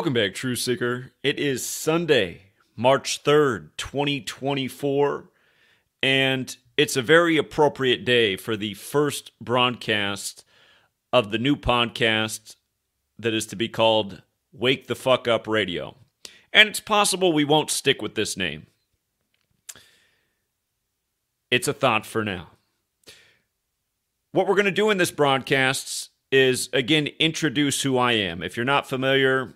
Welcome back, True Seeker. It is Sunday, March 3rd, 2024, and it's a very appropriate day for the first broadcast of the new podcast that is to be called Wake the Fuck Up Radio. And it's possible we won't stick with this name. It's a thought for now. What we're going to do in this broadcast is, again, introduce who I am. If you're not familiar,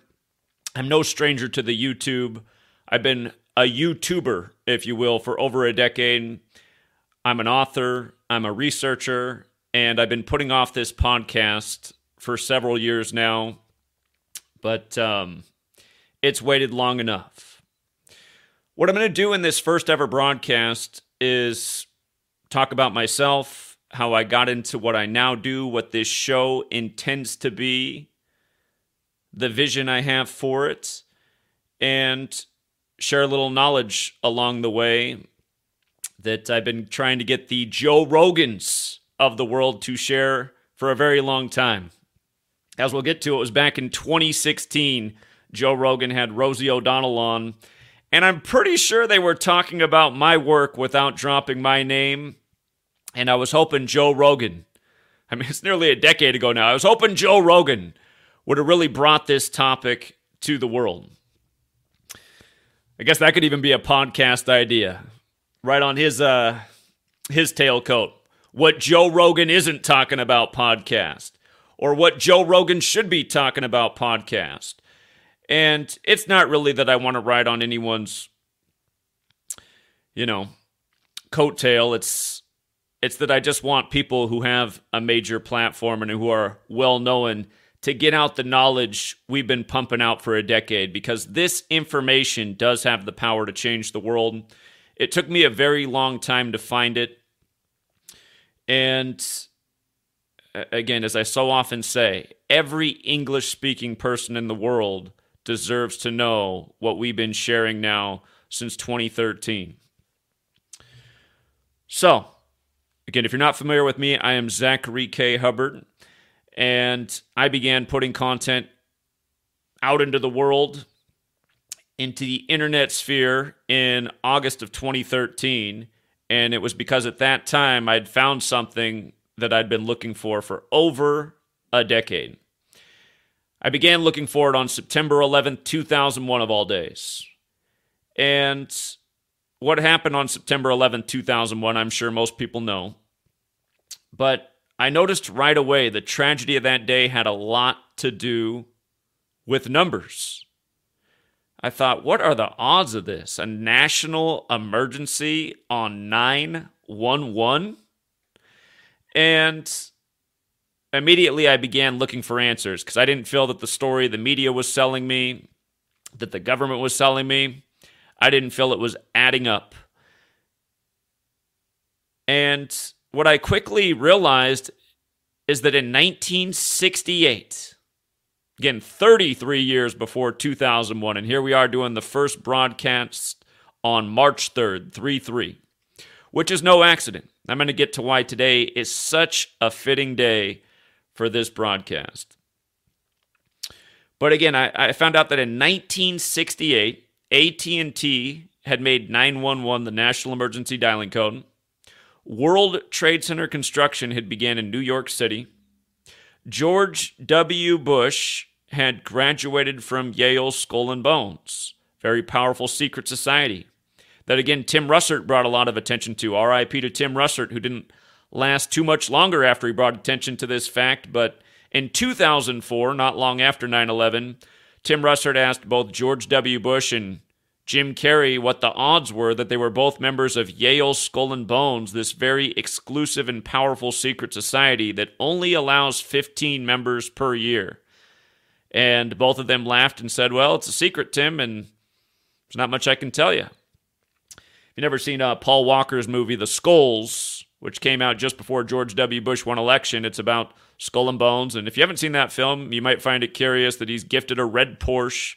I'm no stranger to the YouTube. I've been a YouTuber, if you will, for over a decade. I'm an author, I'm a researcher, and I've been putting off this podcast for several years now, but um, it's waited long enough. What I'm going to do in this first ever broadcast is talk about myself, how I got into what I now do, what this show intends to be, the vision I have for it, and share a little knowledge along the way that I've been trying to get the Joe Rogans of the world to share for a very long time. As we'll get to, it was back in 2016. Joe Rogan had Rosie O'Donnell on, and I'm pretty sure they were talking about my work without dropping my name. And I was hoping Joe Rogan, I mean, it's nearly a decade ago now, I was hoping Joe Rogan would have really brought this topic to the world. I guess that could even be a podcast idea, right on his uh his tailcoat. What Joe Rogan isn't talking about podcast, or what Joe Rogan should be talking about podcast. And it's not really that I want to ride on anyone's, you know, coattail. It's it's that I just want people who have a major platform and who are well known to get out the knowledge we've been pumping out for a decade because this information does have the power to change the world. It took me a very long time to find it. And again, as I so often say, every English speaking person in the world deserves to know what we've been sharing now since 2013. So, again, if you're not familiar with me, I am Zachary K. Hubbard and I began putting content out into the world, into the internet sphere in August of 2013. And it was because at that time I'd found something that I'd been looking for for over a decade. I began looking for it on September 11th, 2001, of all days. And what happened on September 11th, 2001, I'm sure most people know. But I noticed right away the tragedy of that day had a lot to do with numbers. I thought, what are the odds of this? A national emergency on 911? And immediately I began looking for answers because I didn't feel that the story the media was selling me, that the government was selling me, I didn't feel it was adding up. And what I quickly realized is that in 1968, again, 33 years before 2001, and here we are doing the first broadcast on March 3rd, 3 3, which is no accident. I'm going to get to why today is such a fitting day for this broadcast. But again, I, I found out that in 1968, AT&T had made 911 the national emergency dialing code. World Trade Center construction had began in New York City. George W. Bush had graduated from Yale Skull and Bones, very powerful secret society. That again, Tim Russert brought a lot of attention to. RIP to Tim Russert, who didn't last too much longer after he brought attention to this fact. But in 2004, not long after 9 11, Tim Russert asked both George W. Bush and Jim Carrey what the odds were that they were both members of Yale Skull and Bones, this very exclusive and powerful secret society that only allows 15 members per year. And both of them laughed and said, Well, it's a secret, Tim, and there's not much I can tell you. If you've never seen uh, Paul Walker's movie, The Skulls, which came out just before George W. Bush won election, it's about Skull and Bones. And if you haven't seen that film, you might find it curious that he's gifted a red Porsche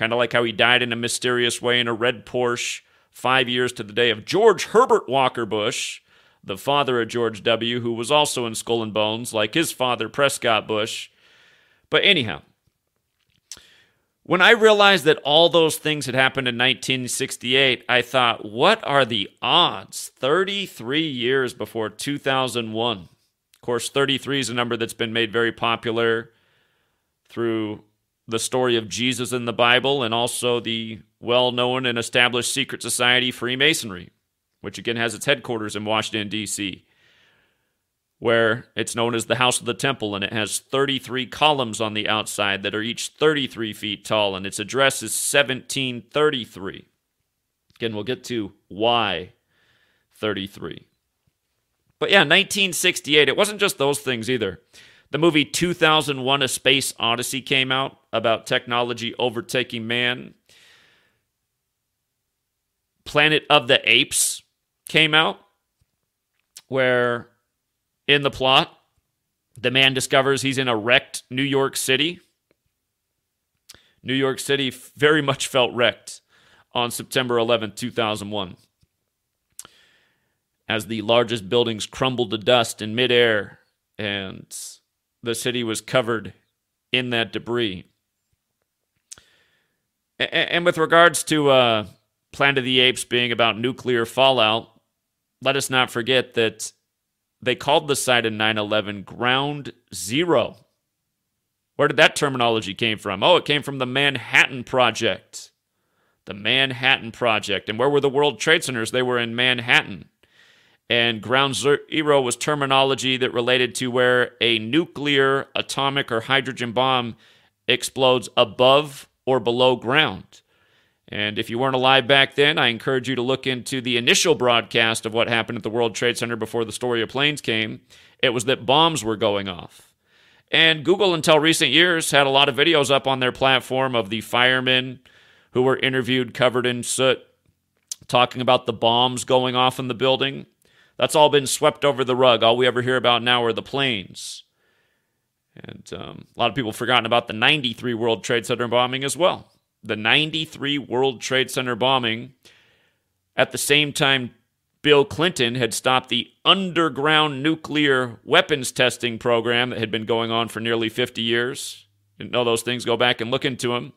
kind of like how he died in a mysterious way in a red Porsche five years to the day of George Herbert Walker Bush, the father of George W., who was also in Skull and Bones, like his father, Prescott Bush. But anyhow, When I realized that all those things had happened in 1968, I thought, what are the odds? 33 years before 2001. Of course, 33 is a number that's been made very popular through the story of Jesus in the Bible and also the well known and established secret society Freemasonry, which again has its headquarters in Washington, D.C., where it's known as the House of the Temple, and it has 33 columns on the outside that are each 33 feet tall, and its address is 1733. Again, we'll get to why 33. But yeah, 1968, it wasn't just those things either. The movie 2001 A Space Odyssey came out about technology overtaking man. Planet of the Apes came out, where in the plot, the man discovers he's in a wrecked New York City. New York City very much felt wrecked on September 11, 2001, as the largest buildings crumbled to dust in midair and the city was covered in that debris. And with regards to uh, Planet of the Apes being about nuclear fallout, let us not forget that they called the site in 9 11 Ground Zero. Where did that terminology came from? Oh, it came from the Manhattan Project. The Manhattan Project. And where were the World Trade Centers? They were in Manhattan. And ground zero was terminology that related to where a nuclear, atomic, or hydrogen bomb explodes above or below ground. And if you weren't alive back then, I encourage you to look into the initial broadcast of what happened at the World Trade Center before the story of planes came. It was that bombs were going off. And Google, until recent years, had a lot of videos up on their platform of the firemen who were interviewed covered in soot, talking about the bombs going off in the building. That's all been swept over the rug. All we ever hear about now are the planes. And um, a lot of people forgotten about the 93 World Trade Center bombing as well. The 93 World Trade Center bombing at the same time Bill Clinton had stopped the underground nuclear weapons testing program that had been going on for nearly 50 years. Didn't know those things. Go back and look into them.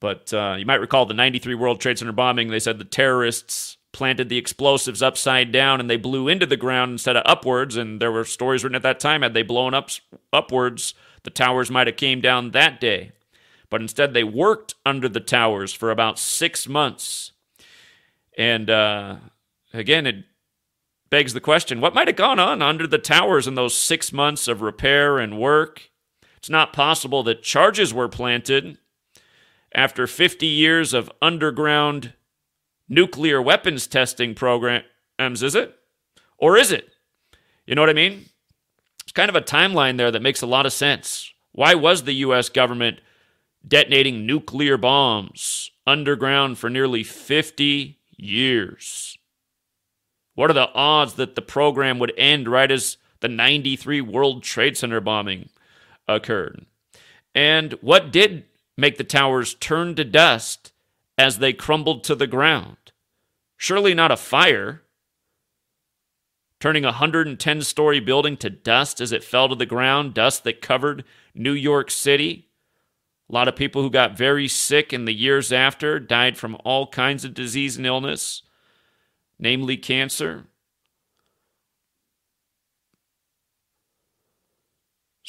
But uh, you might recall the 93 World Trade Center bombing. They said the terrorists planted the explosives upside down and they blew into the ground instead of upwards. And there were stories written at that time had they blown up upwards the towers might have came down that day. But instead they worked under the towers for about six months. And uh, again it begs the question what might have gone on under the towers in those six months of repair and work? It's not possible that charges were planted after 50 years of underground nuclear weapons testing programs, is it? Or is it? You know what I mean? It's kind of a timeline there that makes a lot of sense. Why was the U.S. government detonating nuclear bombs underground for nearly 50 years? What are the odds that the program would end right as the 93 World Trade Center bombing occurred? And what did make the towers turn to dust as they crumbled to the ground? Surely not a fire. Turning a 110 story building to dust as it fell to the ground, dust that covered New York City. A lot of people who got very sick in the years after died from all kinds of disease and illness, namely cancer.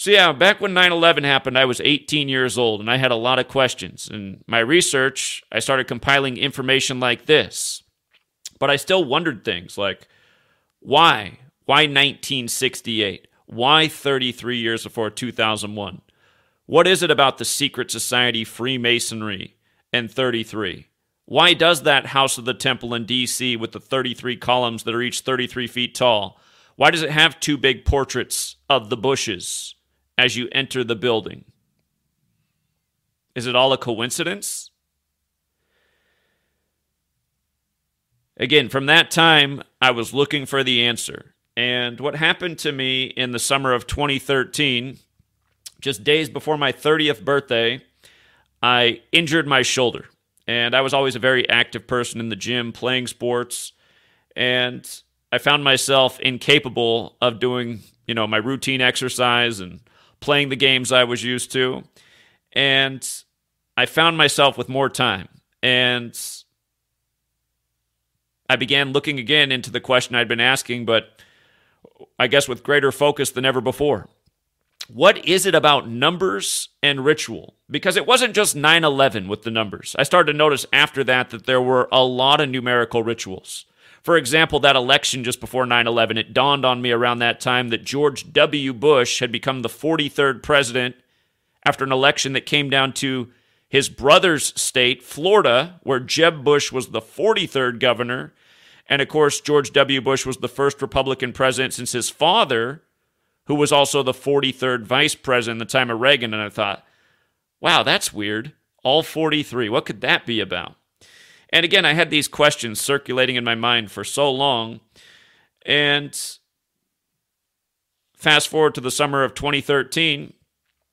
So, yeah, back when 9 11 happened, I was 18 years old and I had a lot of questions. In my research, I started compiling information like this. But I still wondered things like why? Why 1968? Why 33 years before 2001? What is it about the secret society Freemasonry and 33? Why does that House of the Temple in D.C. with the 33 columns that are each 33 feet tall, why does it have two big portraits of the Bushes as you enter the building? Is it all a coincidence? Again, from that time, I was looking for the answer. And what happened to me in the summer of 2013, just days before my 30th birthday, I injured my shoulder. And I was always a very active person in the gym, playing sports. And I found myself incapable of doing, you know, my routine exercise and playing the games I was used to. And I found myself with more time. And I began looking again into the question I'd been asking, but I guess with greater focus than ever before. What is it about numbers and ritual? Because it wasn't just 9 11 with the numbers. I started to notice after that that there were a lot of numerical rituals. For example, that election just before 9 11, it dawned on me around that time that George W. Bush had become the 43rd president after an election that came down to his brother's state, Florida, where Jeb Bush was the 43rd governor. And of course, George W. Bush was the first Republican president since his father, who was also the 43rd vice president in the time of Reagan. And I thought, wow, that's weird. All 43. What could that be about? And again, I had these questions circulating in my mind for so long. And fast forward to the summer of 2013,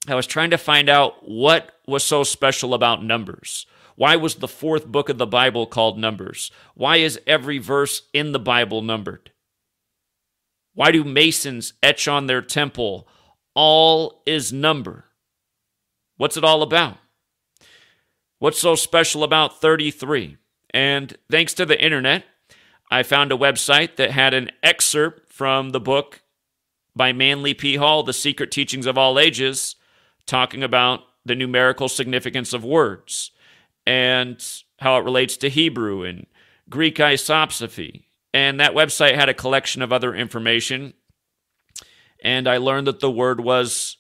I was trying to find out what was so special about Numbers. Why was the fourth book of the Bible called Numbers? Why is every verse in the Bible numbered? Why do Masons etch on their temple, all is number? What's it all about? What's so special about 33? And thanks to the internet, I found a website that had an excerpt from the book by Manly P. Hall, The Secret Teachings of All Ages, talking about the numerical significance of words and how it relates to Hebrew and Greek isopsephy. And that website had a collection of other information. And I learned that the word was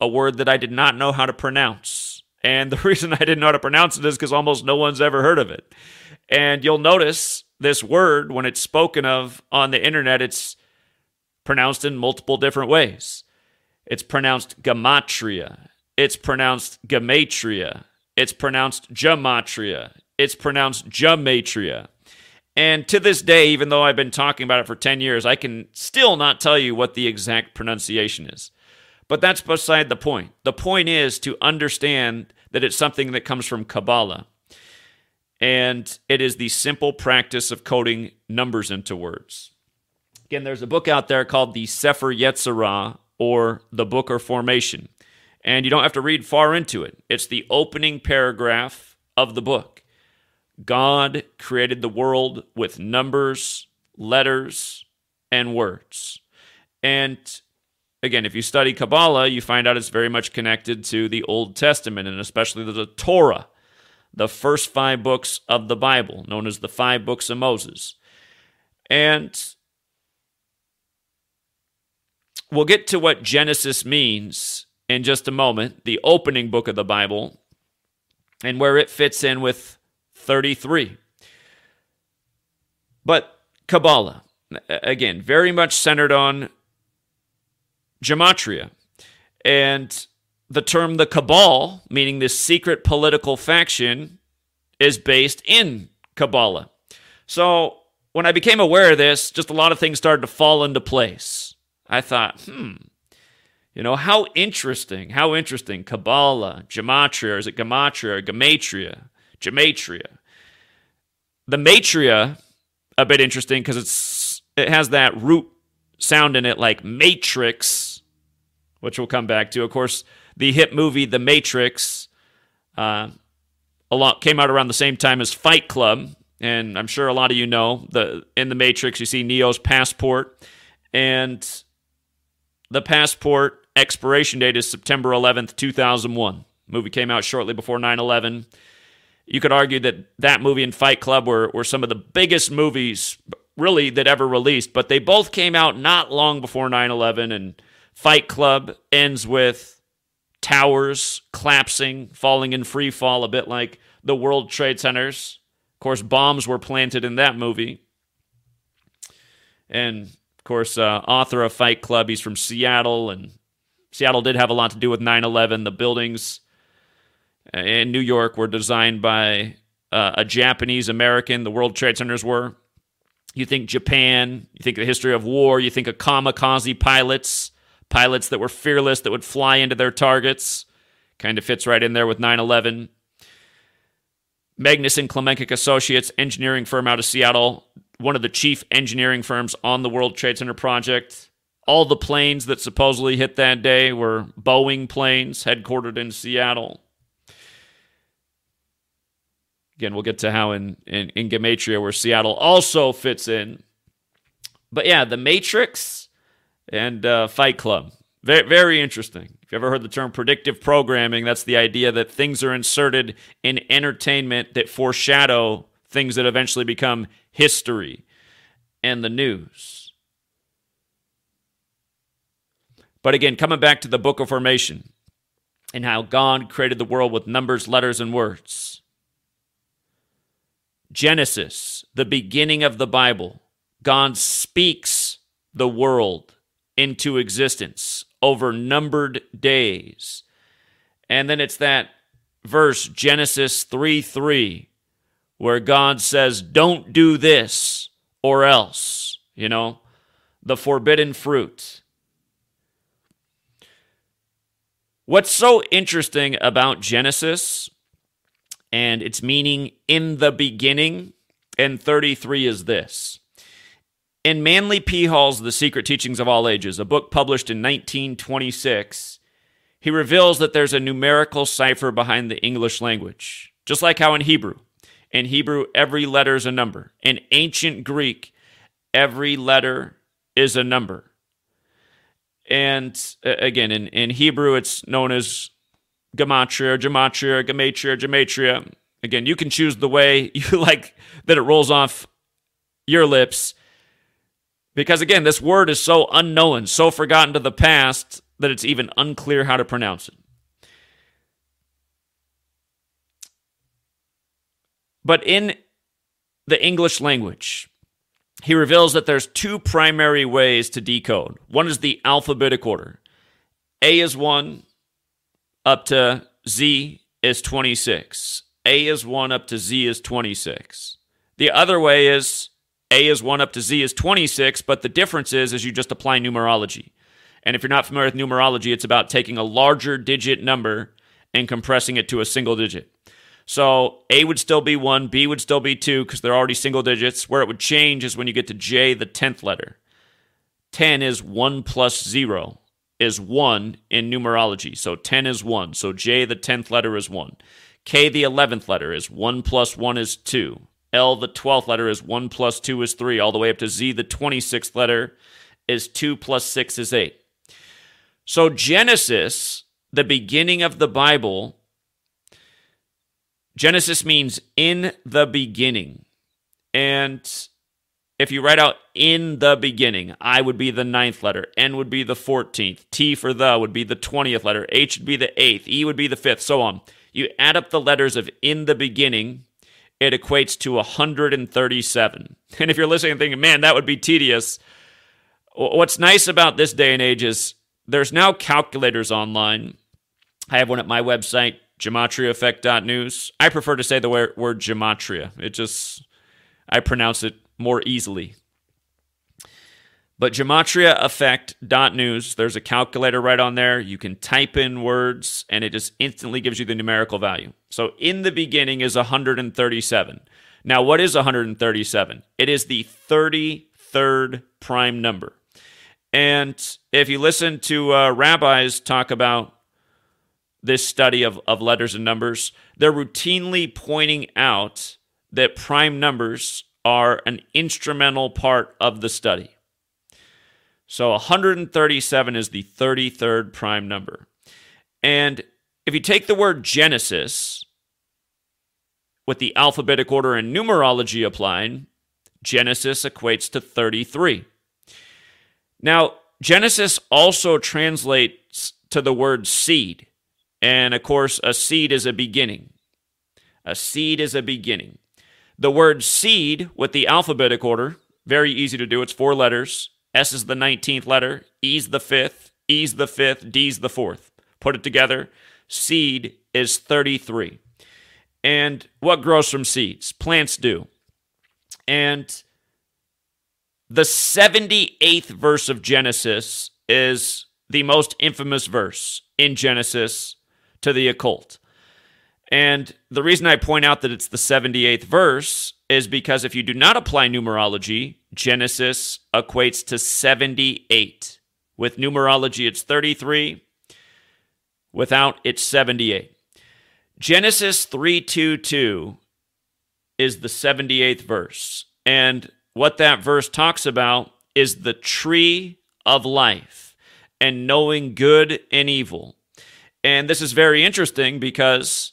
a word that I did not know how to pronounce. And the reason I didn't know how to pronounce it is because almost no one's ever heard of it. And you'll notice this word, when it's spoken of on the internet, it's pronounced in multiple different ways. It's pronounced gematria. It's pronounced gematria. It's pronounced gematria. It's pronounced gematria. And to this day, even though I've been talking about it for 10 years, I can still not tell you what the exact pronunciation is. But that's beside the point. The point is to understand that it's something that comes from Kabbalah. And it is the simple practice of coding numbers into words. Again, there's a book out there called the Sefer Yetzirah or the Book or Formation. And you don't have to read far into it. It's the opening paragraph of the book. God created the world with numbers, letters, and words. And again, if you study Kabbalah, you find out it's very much connected to the Old Testament and especially the Torah, the first five books of the Bible, known as the five books of Moses. And we'll get to what Genesis means in just a moment, the opening book of the Bible, and where it fits in with 33. But Kabbalah, again, very much centered on gematria. And the term the cabal, meaning this secret political faction, is based in Kabbalah. So when I became aware of this, just a lot of things started to fall into place. I thought, hmm, you know, how interesting, how interesting. Kabbalah, Gematria, is it Gematria or Gematria? Gematria. The Matria, a bit interesting because it's it has that root sound in it like Matrix, which we'll come back to. Of course, the hit movie The Matrix uh, came out around the same time as Fight Club, and I'm sure a lot of you know the in The Matrix you see Neo's passport, and the passport expiration date is September 11th, 2001. movie came out shortly before 9 11. You could argue that that movie and Fight Club were, were some of the biggest movies, really, that ever released, but they both came out not long before 9 11. And Fight Club ends with towers collapsing, falling in free fall, a bit like the World Trade Centers. Of course, bombs were planted in that movie. And of course, uh, author of Fight Club, he's from Seattle, and Seattle did have a lot to do with 9 11. The buildings in New York were designed by uh, a Japanese American, the World Trade Centers were. You think Japan, you think the history of war, you think of kamikaze pilots, pilots that were fearless, that would fly into their targets. Kind of fits right in there with 9 11. Magnusson Klemencic Associates, engineering firm out of Seattle, one of the chief engineering firms on the World Trade Center project. All the planes that supposedly hit that day were Boeing planes headquartered in Seattle. Again, we'll get to how in, in, in Gematria, where Seattle also fits in. But yeah, The Matrix and uh, Fight Club. Very, very interesting. If you ever heard the term predictive programming, that's the idea that things are inserted in entertainment that foreshadow things that eventually become history and the news. But again, coming back to the book of formation and how God created the world with numbers, letters, and words. Genesis, the beginning of the Bible, God speaks the world into existence over numbered days. And then it's that verse, Genesis 3 3, where God says, Don't do this or else, you know, the forbidden fruit. What's so interesting about Genesis and its meaning in the beginning and 33 is this. In Manly P. Hall's The Secret Teachings of All Ages, a book published in 1926, he reveals that there's a numerical cipher behind the English language, just like how in Hebrew. In Hebrew, every letter is a number. In ancient Greek, every letter is a number. And uh, again, in, in Hebrew, it's known as gematria, gematria, gematria, gematria. Again, you can choose the way you like that it rolls off your lips. Because again, this word is so unknown, so forgotten to the past that it's even unclear how to pronounce it. But in the English language, he reveals that there's two primary ways to decode. One is the alphabetic order. A is 1 up to Z is 26. A is 1 up to Z is 26. The other way is A is 1 up to Z is 26, but the difference is is you just apply numerology. And if you're not familiar with numerology, it's about taking a larger digit number and compressing it to a single digit. So A would still be 1, B would still be 2 because they're already single digits. Where it would change is when you get to J, the 10th letter. 10 is 1 plus 0 is 1 in numerology. So 10 is 1. So J, the 10th letter, is 1. K, the 11th letter, is 1 plus 1 is 2. L, the 12th letter, is 1 plus 2 is 3. All the way up to Z, the 26th letter, is 2 plus 6 is 8. So Genesis, the beginning of the Bible, Genesis means in the beginning. And if you write out in the beginning, I would be the ninth letter, N would be the 14th, T for the would be the 20th letter, H would be the eighth, E would be the fifth, so on. You add up the letters of in the beginning, it equates to 137. And if you're listening and thinking, man, that would be tedious, what's nice about this day and age is there's now calculators online. I have one at my website, gematriaeffect.news. I prefer to say the word, word gematria. It just, I pronounce it more easily. But gematriaeffect.news, there's a calculator right on there. You can type in words and it just instantly gives you the numerical value. So in the beginning is 137. Now, what is 137? It is the 33rd prime number. And if you listen to uh, rabbis talk about this study of, of letters and numbers, they're routinely pointing out that prime numbers are an instrumental part of the study. So 137 is the 33rd prime number. And if you take the word Genesis with the alphabetic order and numerology applied, Genesis equates to 33. Now, Genesis also translates to the word seed. And of course, a seed is a beginning. A seed is a beginning. The word seed with the alphabetic order, very easy to do. It's four letters. S is the 19th letter, E's the fifth, E's the fifth, D's the fourth. Put it together. Seed is 33. And what grows from seeds? Plants do. And the 78th verse of Genesis is the most infamous verse in Genesis to the occult. And the reason I point out that it's the 78th verse is because if you do not apply numerology, Genesis equates to 78. With numerology, it's 33. Without, it's 78. Genesis 322 is the 78th verse. And what that verse talks about is the tree of life and knowing good and evil. And this is very interesting because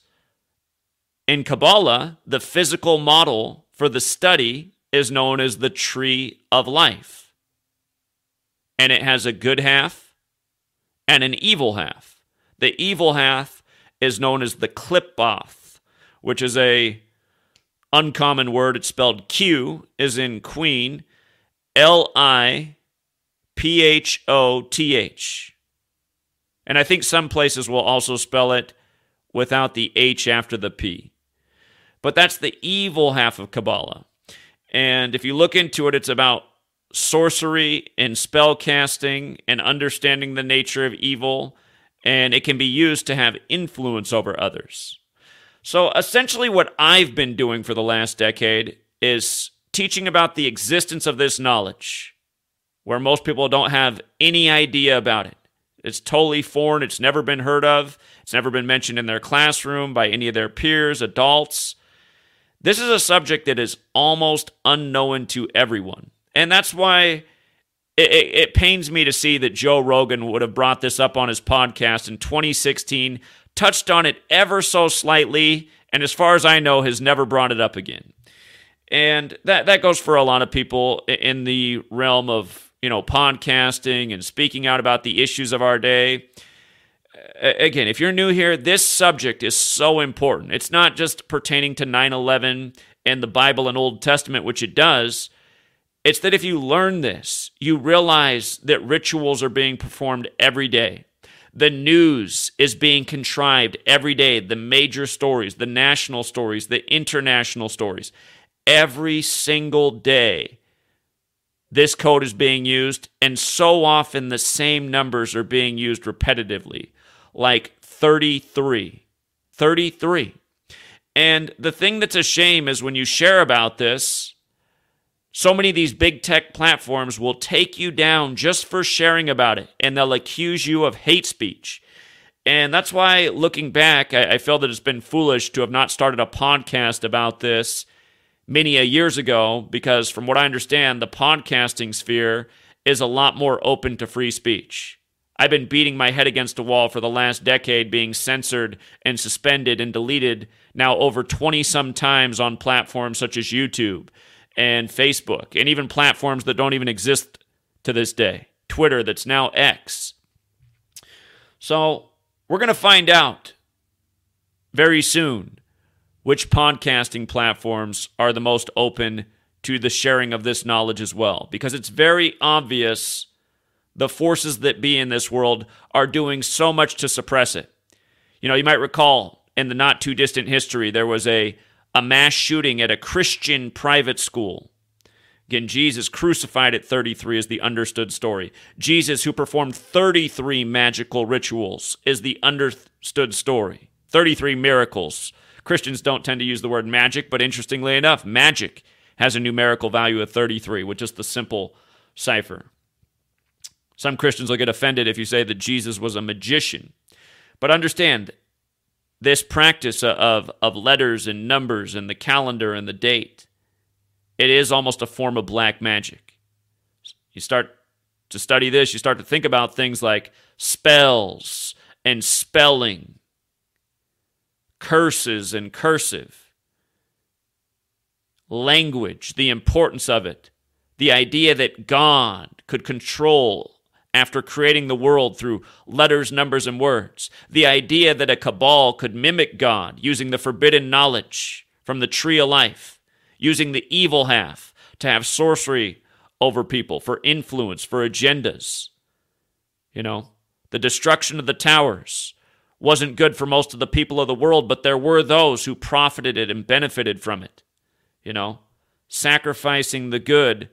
in Kabbalah, the physical model for the study is known as the tree of life. And it has a good half and an evil half. The evil half is known as the qliphoth, which is a uncommon word. It's spelled Q is in queen, L I P H O T H. And I think some places will also spell it without the H after the P. But that's the evil half of Kabbalah. And if you look into it, it's about sorcery and spell casting and understanding the nature of evil, and it can be used to have influence over others. So essentially, what I've been doing for the last decade is teaching about the existence of this knowledge, where most people don't have any idea about it. It's totally foreign, it's never been heard of, it's never been mentioned in their classroom by any of their peers, adults. This is a subject that is almost unknown to everyone. And that's why it, it, it, pains me to see that Joe Rogan would have brought this up on his podcast in 2016, touched on it ever so slightly, and as far as I know, has never brought it up again. And that, that goes for a lot of people in the realm of, you know, podcasting and speaking out about the issues of our day again, if you're new here, this subject is so important. It's not just pertaining to 9 11 and the Bible and Old Testament, which it does. It's that if you learn this, you realize that rituals are being performed every day. The news is being contrived every day. The major stories, the national stories, the international stories. Every single day, this code is being used, and so often the same numbers are being used repetitively like 33. 33. And the thing that's a shame is when you share about this, so many of these big tech platforms will take you down just for sharing about it, and they'll accuse you of hate speech. And that's why, looking back, I, I feel that it's been foolish to have not started a podcast about this many a years ago, because from what I understand, the podcasting sphere is a lot more open to free speech. I've been beating my head against a wall for the last decade, being censored and suspended and deleted now over 20 some times on platforms such as YouTube and Facebook, and even platforms that don't even exist to this day. Twitter, that's now X. So, we're going to find out very soon which podcasting platforms are the most open to the sharing of this knowledge as well, because it's very obvious the forces that be in this world are doing so much to suppress it. You know, you might recall in the not too distant history, there was a, a mass shooting at a Christian private school. Again, Jesus crucified at 33 is the understood story. Jesus, who performed 33 magical rituals, is the understood story. 33 miracles. Christians don't tend to use the word magic, but interestingly enough, magic has a numerical value of 33, which is the simple cipher. Some Christians will get offended if you say that Jesus was a magician. But understand, this practice of, of letters and numbers and the calendar and the date, it is almost a form of black magic. You start to study this, you start to think about things like spells and spelling, curses and cursive, language, the importance of it, the idea that God could control after creating the world through letters, numbers, and words. The idea that a cabal could mimic God using the forbidden knowledge from the tree of life, using the evil half to have sorcery over people for influence, for agendas. You know, the destruction of the towers wasn't good for most of the people of the world, but there were those who profited it and benefited from it. You know, sacrificing the good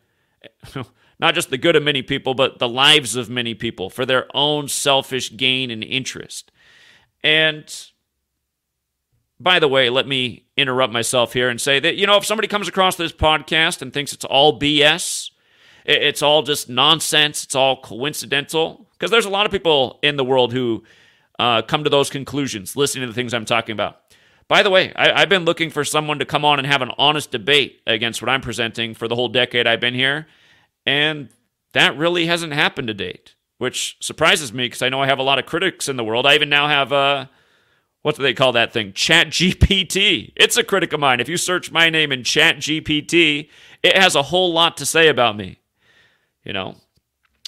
not just the good of many people, but the lives of many people for their own selfish gain and interest. And by the way, let me interrupt myself here and say that, you know, if somebody comes across this podcast and thinks it's all BS, it's all just nonsense, it's all coincidental, because there's a lot of people in the world who uh, come to those conclusions listening to the things I'm talking about. By the way, I, have been looking for someone to come on and have an honest debate against what I'm presenting for the whole decade I've been here, and that really hasn't happened to date, which surprises me because I know I have a lot of critics in the world. I even now have uh, what do they call that thing? Chat GPT. It's a critic of mine. If you search my name in Chat GPT, it has a whole lot to say about me. You know,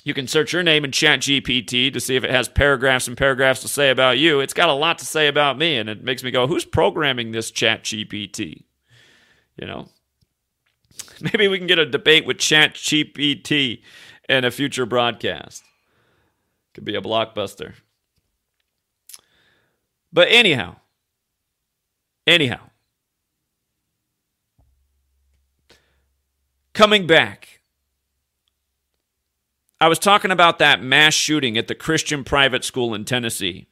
you can search your name in Chat GPT to see if it has paragraphs and paragraphs to say about you. It's got a lot to say about me, and it makes me go, who's programming this Chat GPT? You know, maybe we can get a debate with Chat GPT in a future broadcast. Could be a blockbuster. But anyhow, anyhow, coming back, I was talking about that mass shooting at the Christian private school in Tennessee.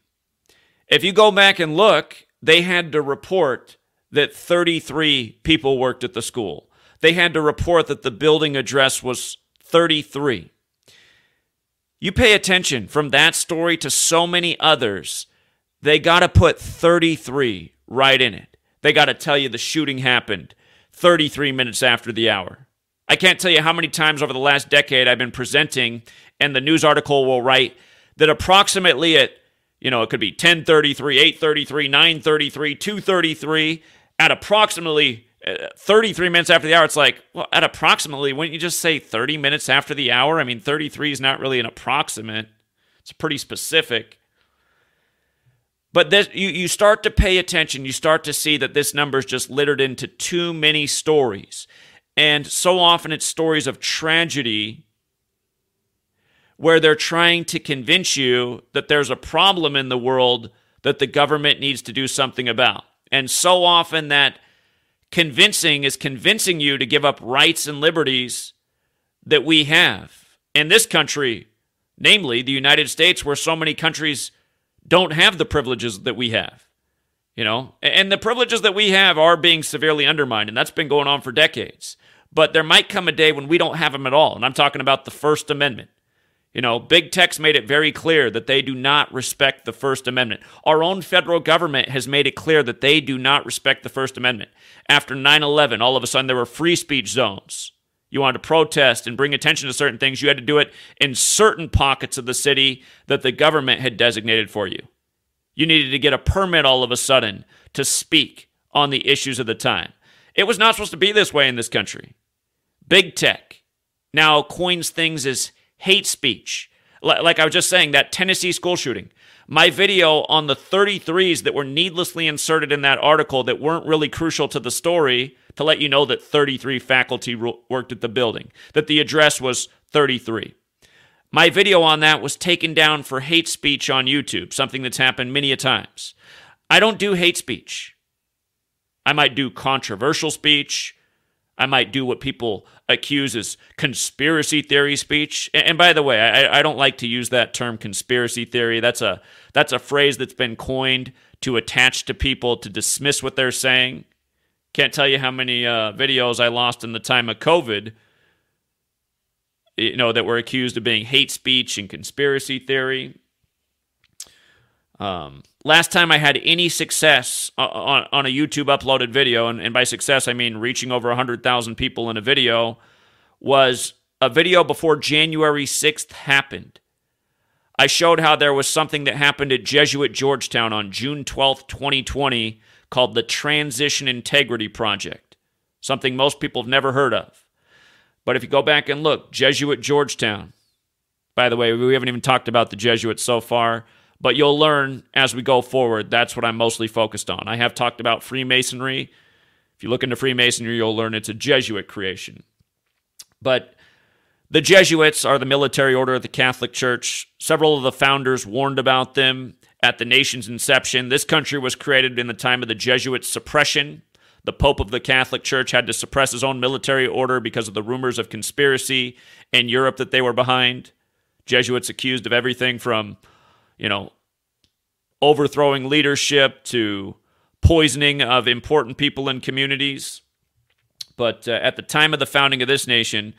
If you go back and look, they had to report that 33 people worked at the school. They had to report that the building address was 33. You pay attention from that story to so many others they got to put 33 right in it. They got to tell you the shooting happened 33 minutes after the hour. I can't tell you how many times over the last decade I've been presenting, and the news article will write that approximately at, you know, it could be 1033, 833, 933, 233, at approximately Uh, 33 minutes after the hour, it's like, well, at approximately, wouldn't you just say 30 minutes after the hour? I mean, 33 is not really an approximate, it's pretty specific. But this, you, you start to pay attention. You start to see that this number is just littered into too many stories. And so often it's stories of tragedy where they're trying to convince you that there's a problem in the world that the government needs to do something about. And so often that convincing is convincing you to give up rights and liberties that we have in this country, namely the United States, where so many countries don't have the privileges that we have. You know, and the privileges that we have are being severely undermined, and that's been going on for decades. But there might come a day when we don't have them at all. And I'm talking about the First Amendment. You know, big tech's made it very clear that they do not respect the First Amendment. Our own federal government has made it clear that they do not respect the First Amendment. After 9 11, all of a sudden there were free speech zones. You wanted to protest and bring attention to certain things, you had to do it in certain pockets of the city that the government had designated for you. You needed to get a permit all of a sudden to speak on the issues of the time. It was not supposed to be this way in this country. Big tech now coins things as hate speech. Like I was just saying, that Tennessee school shooting. My video on the 33s that were needlessly inserted in that article that weren't really crucial to the story to let you know that 33 faculty worked at the building, that the address was 33. My video on that was taken down for hate speech on YouTube, something that's happened many a times. I don't do hate speech. I might do controversial speech. I might do what people accuse as conspiracy theory speech. And by the way, I, I don't like to use that term conspiracy theory. That's a that's a phrase that's been coined to attach to people to dismiss what they're saying. Can't tell you how many uh, videos I lost in the time of COVID, you know, that were accused of being hate speech and conspiracy theory. Um, last time I had any success on, on a YouTube uploaded video, and, and by success I mean reaching over 100,000 people in a video, was a video before January 6th happened. I showed how there was something that happened at Jesuit Georgetown on June 12th, 2020, called the Transition Integrity Project, something most people have never heard of. But if you go back and look, Jesuit Georgetown, by the way, we haven't even talked about the Jesuits so far, but you'll learn as we go forward. That's what I'm mostly focused on. I have talked about Freemasonry. If you look into Freemasonry, you'll learn it's a Jesuit creation. But the Jesuits are the military order of the Catholic Church. Several of the founders warned about them at the nation's inception. This country was created in the time of the Jesuit suppression. The Pope of the Catholic Church had to suppress his own military order because of the rumors of conspiracy in Europe that they were behind. Jesuits accused of everything from, you know, overthrowing leadership to poisoning of important people in communities. But uh, at the time of the founding of this nation,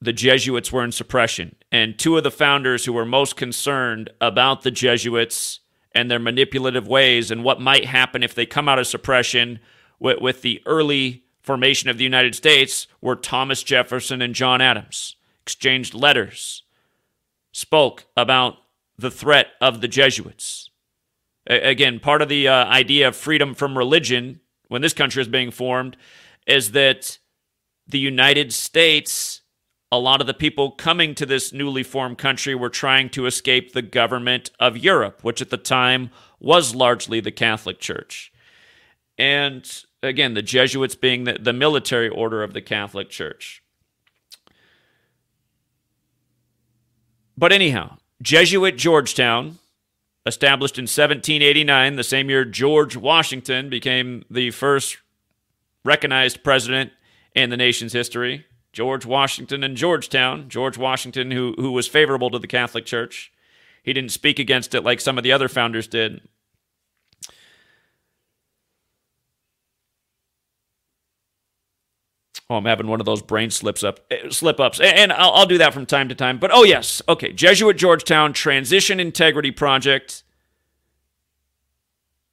the Jesuits were in suppression. And two of the founders who were most concerned about the Jesuits and their manipulative ways and what might happen if they come out of suppression with, with the early formation of the United States, were Thomas Jefferson and John Adams exchanged letters, spoke about the threat of the Jesuits. A- again, part of the uh, idea of freedom from religion when this country is being formed is that the United States, a lot of the people coming to this newly formed country were trying to escape the government of Europe, which at the time was largely the Catholic Church. And again, the Jesuits being the, the military order of the Catholic Church. But anyhow, Jesuit Georgetown, established in 1789, the same year George Washington became the first recognized president in the nation's history. George Washington and Georgetown. George Washington, who, who was favorable to the Catholic Church. He didn't speak against it like some of the other founders did. Oh, I'm having one of those brain slips up, eh, slip ups, and I'll, I'll do that from time to time. But oh yes, okay, Jesuit Georgetown Transition Integrity Project.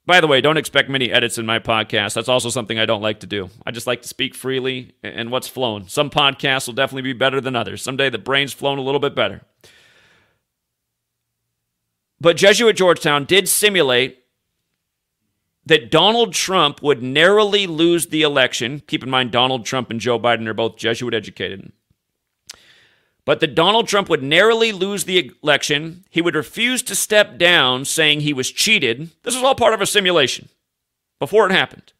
By the way, don't expect many edits in my podcast. That's also something I don't like to do. I just like to speak freely and what's flown. Some podcasts will definitely be better than others. Someday the brain's flown a little bit better. But Jesuit Georgetown did simulate that Donald Trump would narrowly lose the election. Keep in mind, Donald Trump and Joe Biden are both Jesuit educated. But that Donald Trump would narrowly lose the election. He would refuse to step down, saying he was cheated. This was all part of a simulation before it happened.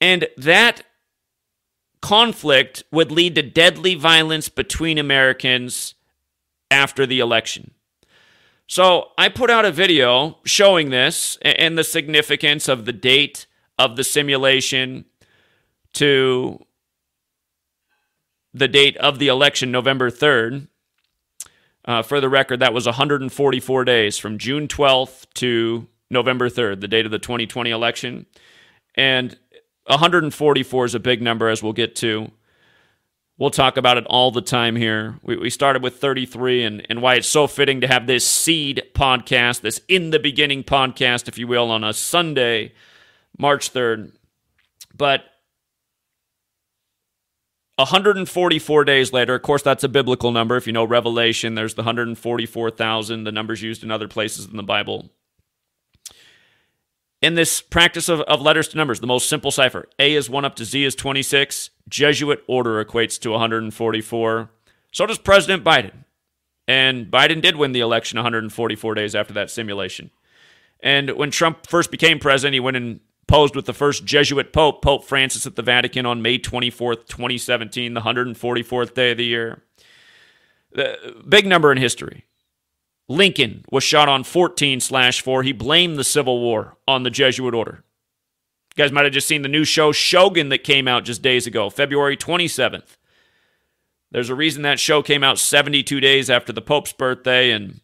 And that conflict would lead to deadly violence between Americans after the election. So I put out a video showing this and the significance of the date of the simulation to the date of the election, November 3rd. Uh, for the record, that was 144 days from June 12th to November 3rd, the date of the 2020 election. And 144 is a big number, as we'll get to. We'll talk about it all the time here. We, we started with 33 and, and why it's so fitting to have this seed podcast, this in the beginning podcast, if you will, on a Sunday, March 3rd. But 144 days later, of course, that's a biblical number. If you know Revelation, there's the 144,000, the numbers used in other places in the Bible in this practice of, of letters to numbers, the most simple cipher A is 1 up to Z is 26. Jesuit order equates to 144. So does President Biden. And Biden did win the election 144 days after that simulation. And when Trump first became president, he went and posed with the first Jesuit Pope, Pope Francis at the Vatican on May 24th, 2017, the 144th day of the year. The big number in history. Lincoln was shot on 14 slash 4. He blamed the Civil War on the Jesuit order. You guys might have just seen the new show Shogun that came out just days ago, February 27th. There's a reason that show came out 72 days after the Pope's birthday, and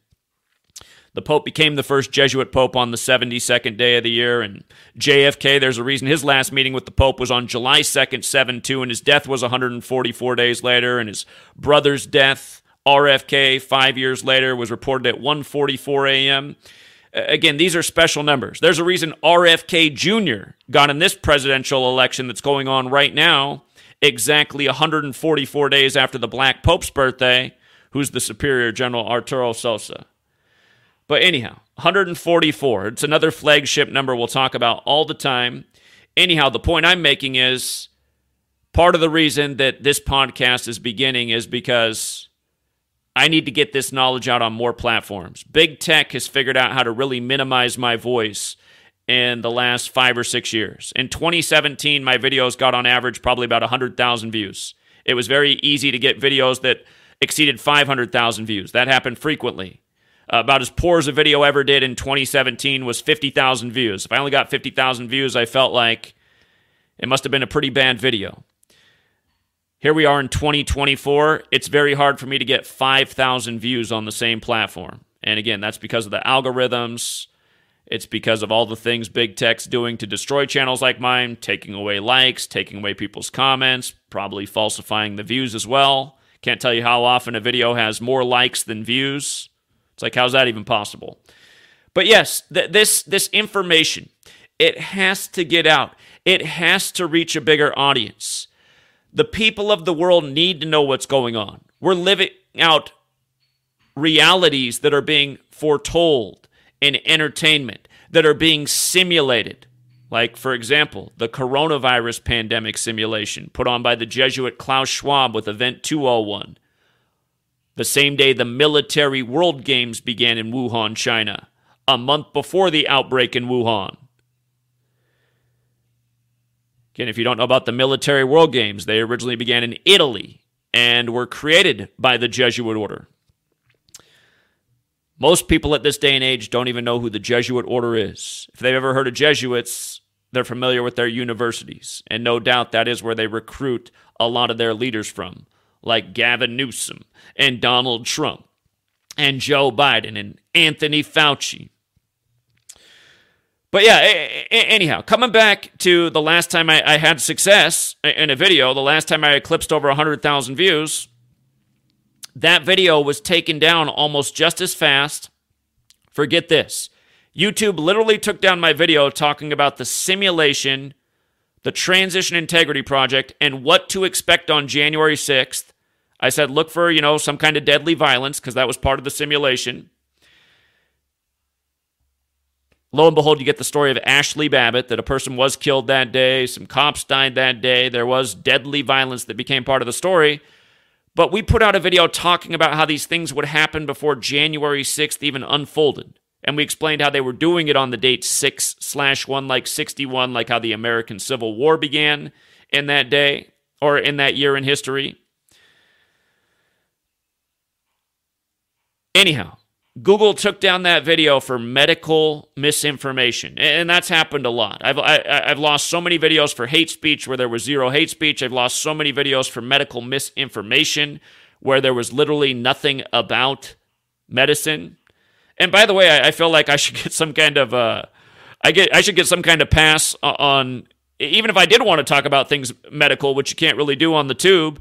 the Pope became the first Jesuit Pope on the 72nd day of the year. And JFK, there's a reason his last meeting with the Pope was on July 2nd, 72, and his death was 144 days later, and his brother's death RFK 5 years later was reported at 1:44 a.m. Again, these are special numbers. There's a reason RFK Jr. got in this presidential election that's going on right now exactly 144 days after the Black Pope's birthday, who's the Superior General Arturo Sosa. But anyhow, 144. It's another flagship number we'll talk about all the time. Anyhow, the point I'm making is part of the reason that this podcast is beginning is because I need to get this knowledge out on more platforms. Big tech has figured out how to really minimize my voice in the last five or six years. In 2017, my videos got on average probably about 100,000 views. It was very easy to get videos that exceeded 500,000 views. That happened frequently. Uh, about as poor as a video ever did in 2017 was 50,000 views. If I only got 50,000 views, I felt like it must have been a pretty bad video. Here we are in 2024. It's very hard for me to get 5,000 views on the same platform. And again, that's because of the algorithms. It's because of all the things big tech's doing to destroy channels like mine, taking away likes, taking away people's comments, probably falsifying the views as well. Can't tell you how often a video has more likes than views. It's like, how's that even possible? But yes, th- this this information it has to get out. It has to reach a bigger audience. The people of the world need to know what's going on. We're living out realities that are being foretold in entertainment, that are being simulated. Like, for example, the coronavirus pandemic simulation put on by the Jesuit Klaus Schwab with Event 201. The same day the military World Games began in Wuhan, China, a month before the outbreak in Wuhan. Again, if you don't know about the military World Games, they originally began in Italy and were created by the Jesuit order. Most people at this day and age don't even know who the Jesuit order is. If they've ever heard of Jesuits, they're familiar with their universities, and no doubt that is where they recruit a lot of their leaders from, like Gavin Newsom and Donald Trump and Joe Biden and Anthony Fauci. But yeah, anyhow, coming back to the last time I, had success in a video, the last time I eclipsed over 100,000 views, that video was taken down almost just as fast. Forget this. YouTube literally took down my video talking about the simulation, the Transition Integrity Project, and what to expect on January 6th. I said, look for, you know, some kind of deadly violence because that was part of the simulation. Lo and behold, you get the story of Ashli Babbitt that a person was killed that day, some cops died that day, there was deadly violence that became part of the story. But we put out a video talking about how these things would happen before January 6th even unfolded. And we explained how they were doing it on the date 6 slash 1, like 61, like how the American Civil War began in that day or in that year in history. Anyhow, Google took down that video for medical misinformation, and that's happened a lot. I've I, have i have lost so many videos for hate speech where there was zero hate speech. I've lost so many videos for medical misinformation where there was literally nothing about medicine. And by the way, I, I feel like I should get some kind of uh, I get I should get some kind of pass on even if I did want to talk about things medical, which you can't really do on the tube.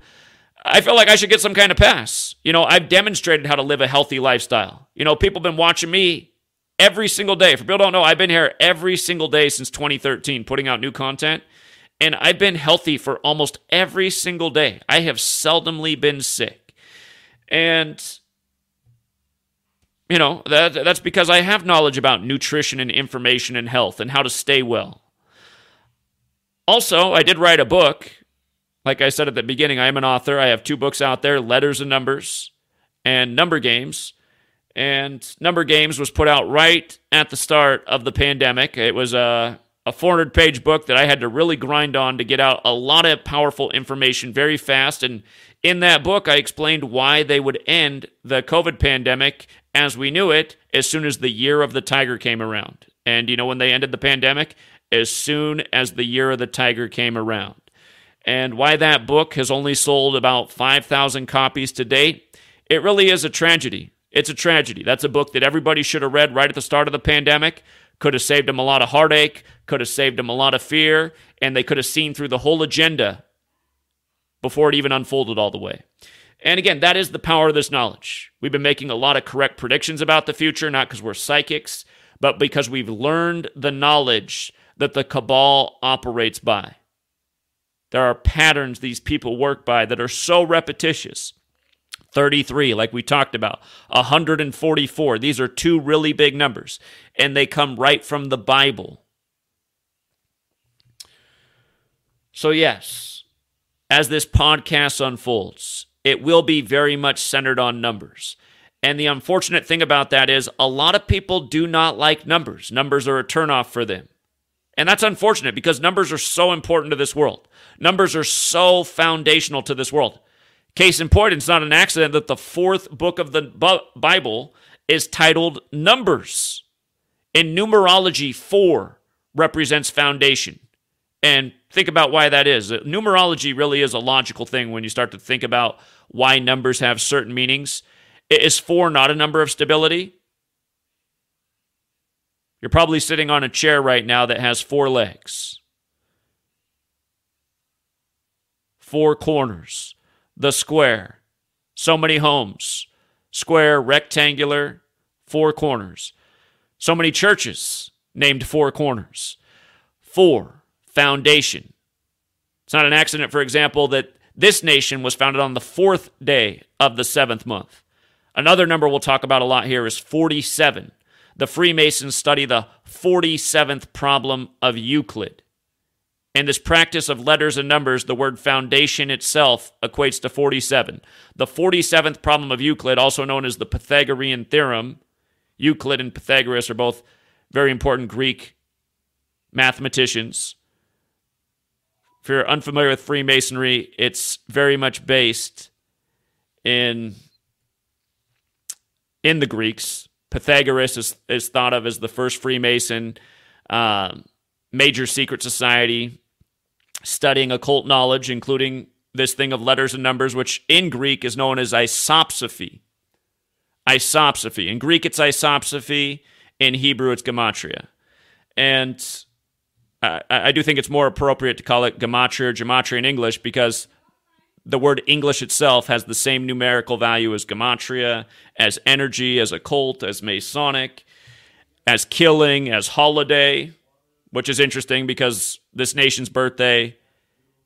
I feel like I should get some kind of pass. You know, I've demonstrated how to live a healthy lifestyle. You know, people have been watching me every single day. For people don't know, I've been here every single day since 2013 putting out new content. And I've been healthy for almost every single day. I have seldomly been sick. And you know, that that's because I have knowledge about nutrition and information and health and how to stay well. Also, I did write a book like I said at the beginning, I am an author. I have two books out there Letters and Numbers and Number Games. And Number Games was put out right at the start of the pandemic. It was a, a 400 page book that I had to really grind on to get out a lot of powerful information very fast. And in that book, I explained why they would end the COVID pandemic as we knew it as soon as the year of the tiger came around. And you know when they ended the pandemic? As soon as the year of the tiger came around and why that book has only sold about 5,000 copies to date, it really is a tragedy. It's a tragedy. That's a book that everybody should have read right at the start of the pandemic. Could have saved them a lot of heartache, could have saved them a lot of fear, and they could have seen through the whole agenda before it even unfolded all the way. And again, that is the power of this knowledge. We've been making a lot of correct predictions about the future, not because we're psychics, but because we've learned the knowledge that the cabal operates by. There are patterns these people work by that are so repetitious. 33, like we talked about, 144. These are two really big numbers, and they come right from the Bible. So, yes, as this podcast unfolds, it will be very much centered on numbers. And the unfortunate thing about that is a lot of people do not like numbers. Numbers are a turnoff for them. And that's unfortunate because numbers are so important to this world. Numbers are so foundational to this world. Case in point, it's not an accident that the fourth book of the Bible is titled Numbers. In numerology, four represents foundation. And think about why that is. Uh, numerology really is a logical thing when you start to think about why numbers have certain meanings. Is four not a number of stability? You're probably sitting on a chair right now that has four legs, four corners, the square, so many homes, square, rectangular, four corners. So many churches named Four Corners. Four, foundation. It's not an accident, for example, that this nation was founded on the fourth day of the seventh month. Another number we'll talk about a lot here is 47. The Freemasons study the 47th problem of Euclid. In this practice of letters and numbers, the word foundation itself equates to 47. The 47th problem of Euclid, also known as the Pythagorean theorem, Euclid and Pythagoras are both very important Greek mathematicians. If you're unfamiliar with Freemasonry, it's very much based in in the Greeks. Pythagoras is, is thought of as the first Freemason, uh, major secret society studying occult knowledge, including this thing of letters and numbers, which in Greek is known as isopsophy. Isopsophy. In Greek, it's isopsophy. In Hebrew, it's gematria. And I, I do think it's more appropriate to call it gematria or gematria in English because the word English itself has the same numerical value as gematria, as energy, as occult, as Masonic, as killing, as holiday which is interesting because this nation's birthday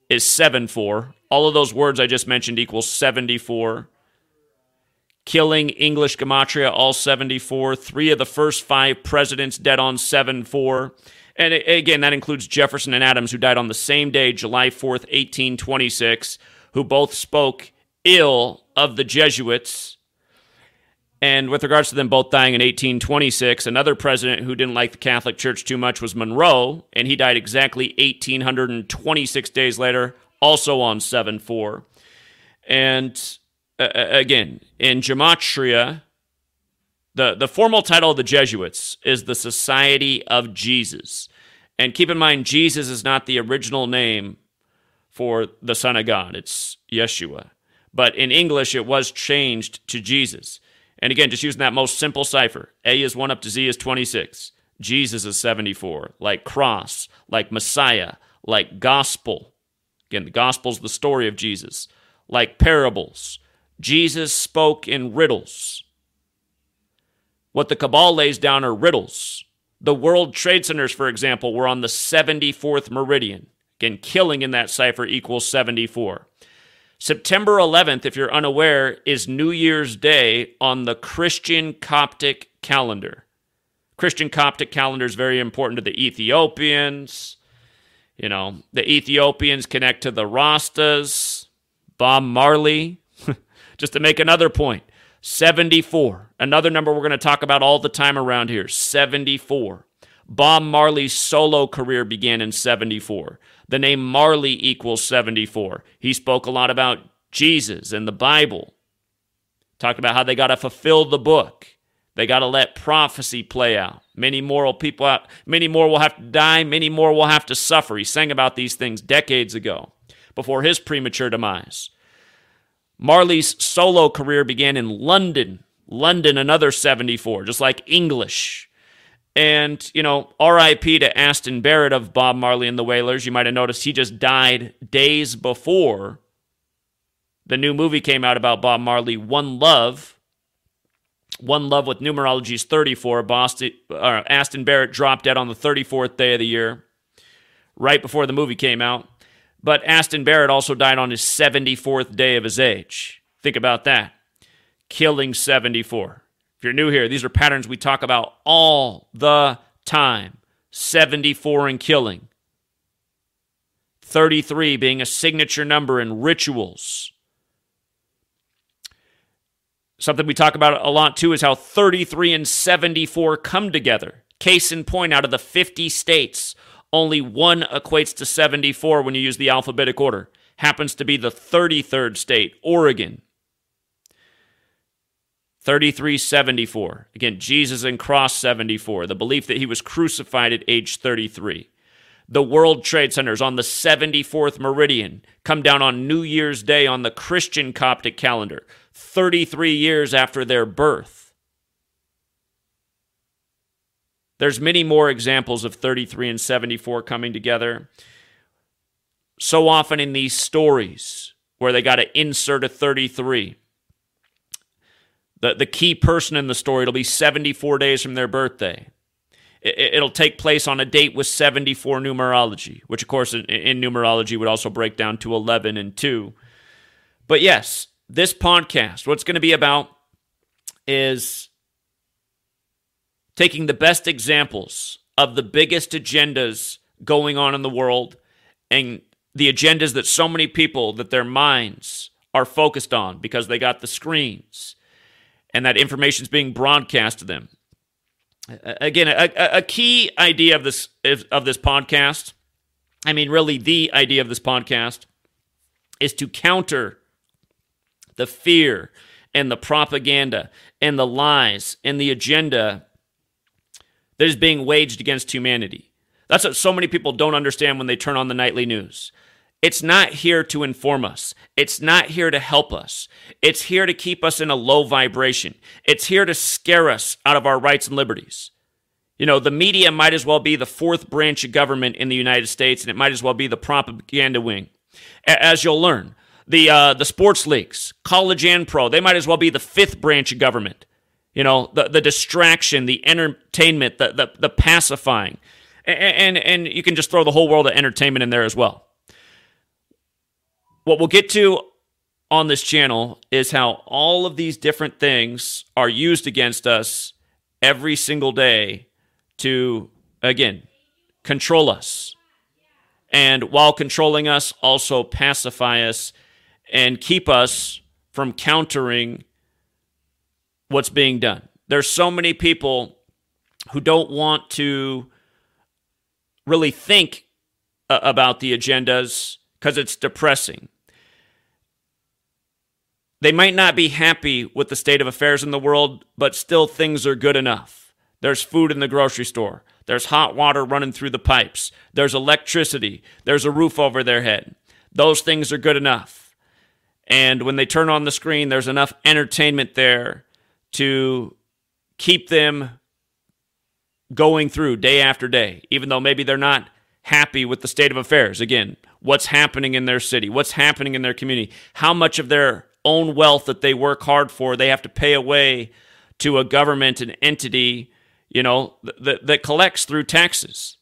is 7 4. All of those words I just mentioned equals 74. Killing English Gematria, all 74. Three of the first five presidents dead on 7 4. And again, that includes Jefferson and Adams, who died on the same day, July 4th, 1826, who both spoke ill of the Jesuits and with regards to them both dying in 1826, another president who didn't like the Catholic Church too much was Monroe, and he died exactly 1826 days later, also on 7 4. And uh, again, in Gematria, the, the formal title of the Jesuits is the Society of Jesus. And keep in mind, Jesus is not the original name for the Son of God, it's Yeshua. But in English, it was changed to Jesus. And again, just using that most simple cipher A is 1 up to Z is 26. Jesus is 74. Like cross, like Messiah, like gospel. Again, the gospel's the story of Jesus. Like parables. Jesus spoke in riddles. What the Cabal lays down are riddles. The World Trade Centers, for example, were on the 74th meridian. Again, killing in that cipher equals 74. September 11th, if you're unaware, is New Year's Day on the Christian Coptic calendar. Christian Coptic calendar is very important to the Ethiopians. You know, the Ethiopians connect to the Rastas, Bob Marley. Just to make another point, 74, another number we're going to talk about all the time around here 74. Bob Marley's solo career began in 74. The name Marley equals 74. He spoke a lot about Jesus and the Bible. Talked about how they got to fulfill the book. They got to let prophecy play out. Many more people out, many more will have to die, many more will have to suffer. He sang about these things decades ago before his premature demise. Marley's solo career began in London. London another 74, just like English and, you know, RIP to Aston Barrett of Bob Marley and the Wailers. You might have noticed he just died days before the new movie came out about Bob Marley, One Love. One Love with numerology is 34. Boston, uh, Aston Barrett dropped dead on the 34th day of the year, right before the movie came out. But Aston Barrett also died on his 74th day of his age. Think about that. Killing 74. If you're new here, these are patterns we talk about all the time 74 in killing, 33 being a signature number in rituals. Something we talk about a lot too is how 33 and 74 come together. Case in point, out of the 50 states, only one equates to 74 when you use the alphabetic order. Happens to be the 33rd state, Oregon. 3374. Again, Jesus and cross 74. The belief that he was crucified at age 33. The World Trade Centers on the 74th meridian come down on New Year's Day on the Christian Coptic calendar, 33 years after their birth. There's many more examples of 33 and 74 coming together. So often in these stories where they got to insert a 33 the, the key person in the story. It'll be 74 days from their birthday. it'll take place on a date with 74 numerology, which, of course, in, in numerology would also break down to 11 and 2. But yes, this podcast, what's going to be about is taking the best examples of the biggest agendas going on in the world and the agendas that so many people that their minds are focused on because they got the screens and that information is being broadcast to them again, a, a, key idea of this of this podcast, I mean, really the idea of this podcast, is to counter the fear and the propaganda and the lies and the agenda that is being waged against humanity. That's what so many people don't understand when they turn on the nightly news. It's not here to inform us. It's not here to help us. It's here to keep us in a low vibration. It's here to scare us out of our rights and liberties. You know, the media might as well be the fourth branch of government in the United States, and it might as well be the propaganda wing. As you'll learn, the uh, the sports leagues, college and pro, they might as well be the fifth branch of government. You know, the the distraction, the entertainment, the the, the pacifying, and, and and you can just throw the whole world of entertainment in there as well what we'll get to on this channel is how all of these different things are used against us every single day to, again, control us. And while controlling us, also pacify us and keep us from countering what's being done. There's so many people who don't want to really think about the agendas because it's depressing. They might not be happy with the state of affairs in the world, but still things are good enough. There's food in the grocery store. There's hot water running through the pipes. There's electricity. There's a roof over their head. Those things are good enough. And when they turn on the screen, there's enough entertainment there to keep them going through day after day, even though maybe they're not happy with the state of affairs. Again, what's happening in their city, what's happening in their community, how much of their own wealth that they work hard for, they have to pay away to a government, an entity, you know, that, that collects through taxes.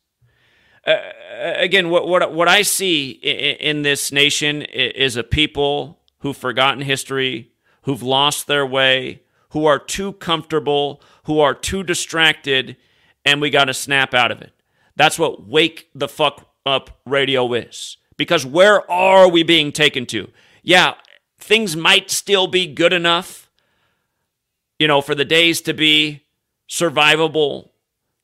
Uh, again, what, what, what I see in, in this nation is a people who've forgotten history, who've lost their way, who are too comfortable, who are too distracted, and we got to snap out of it. That's what wake the fuck up radio is. Because where are we being taken to? Yeah, things might still be good enough, you know, for the days to be survivable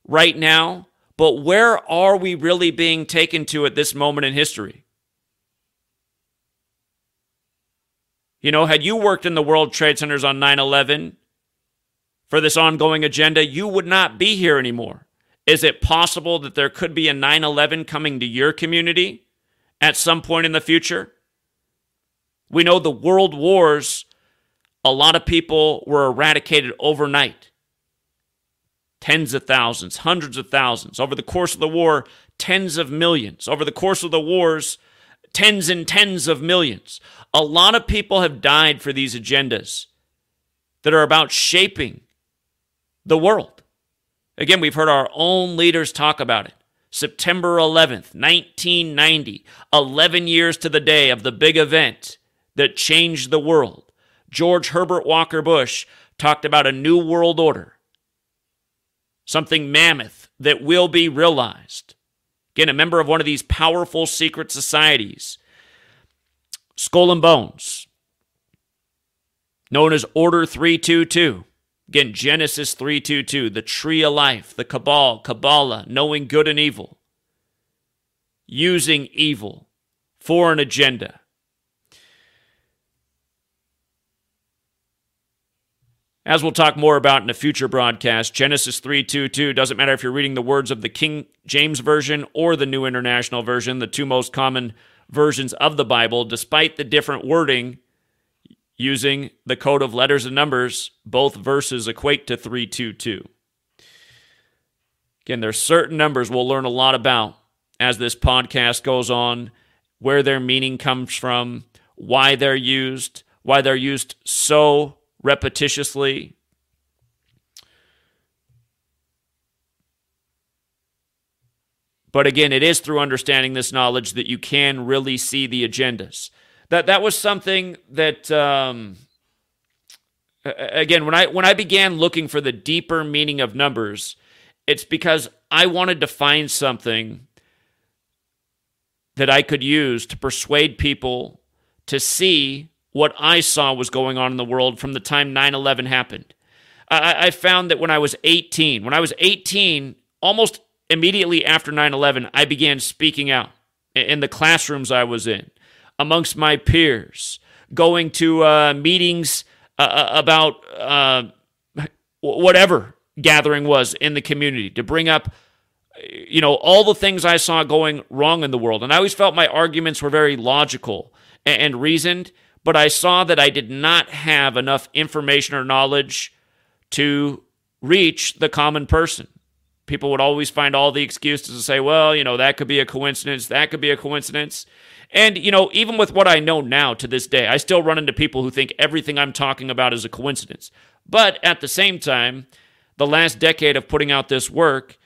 right now. But where are we really being taken to at this moment in history? You know, had you worked in the World Trade Centers on 9 11 for this ongoing agenda, you would not be here anymore. Is it possible that there could be a 9 11 coming to your community at some point in the future? We know the world wars, a lot of people were eradicated overnight. Tens of thousands, hundreds of thousands. Over the course of the war, tens of millions. Over the course of the wars, tens and tens of millions. A lot of people have died for these agendas that are about shaping the world. Again, we've heard our own leaders talk about it. September 11th, 1990, 11 years to the day of the big event that changed the world. George Herbert Walker Bush talked about a new world order, something mammoth that will be realized. Again, a member of one of these powerful secret societies, Skull and Bones, known as Order 322. Again, Genesis 322, the tree of life, the Cabal, Kabbalah, knowing good and evil, using evil for an agenda. As we'll talk more about in a future broadcast, Genesis 3:22 doesn't matter if you're reading the words of the King James version or the New International version, the two most common versions of the Bible, despite the different wording using the code of letters and numbers, both verses equate to 322. Again, there's certain numbers we'll learn a lot about as this podcast goes on, where their meaning comes from, why they're used, why they're used so repetitiously. But again, it is through understanding this knowledge that you can really see the agendas. That that was something that um, again when I when I began looking for the deeper meaning of numbers, it's because I wanted to find something that I could use to persuade people to see what I saw was going on in the world from the time 9 11 happened. I, I, found that when I was 18, when I was 18, almost immediately after 9 11, I began speaking out in the classrooms I was in, amongst my peers, going to uh, meetings uh, uh about uh, whatever gathering was in the community to bring up you know, all the things I saw going wrong in the world. And I always felt my arguments were very logical and, and reasoned, but I saw that I did not have enough information or knowledge to reach the common person. People would always find all the excuses to say, well, you know, that could be a coincidence, that could be a coincidence. And, you know, even with what I know now to this day, I still run into people who think everything I'm talking about is a coincidence. But at the same time, the last decade of putting out this work,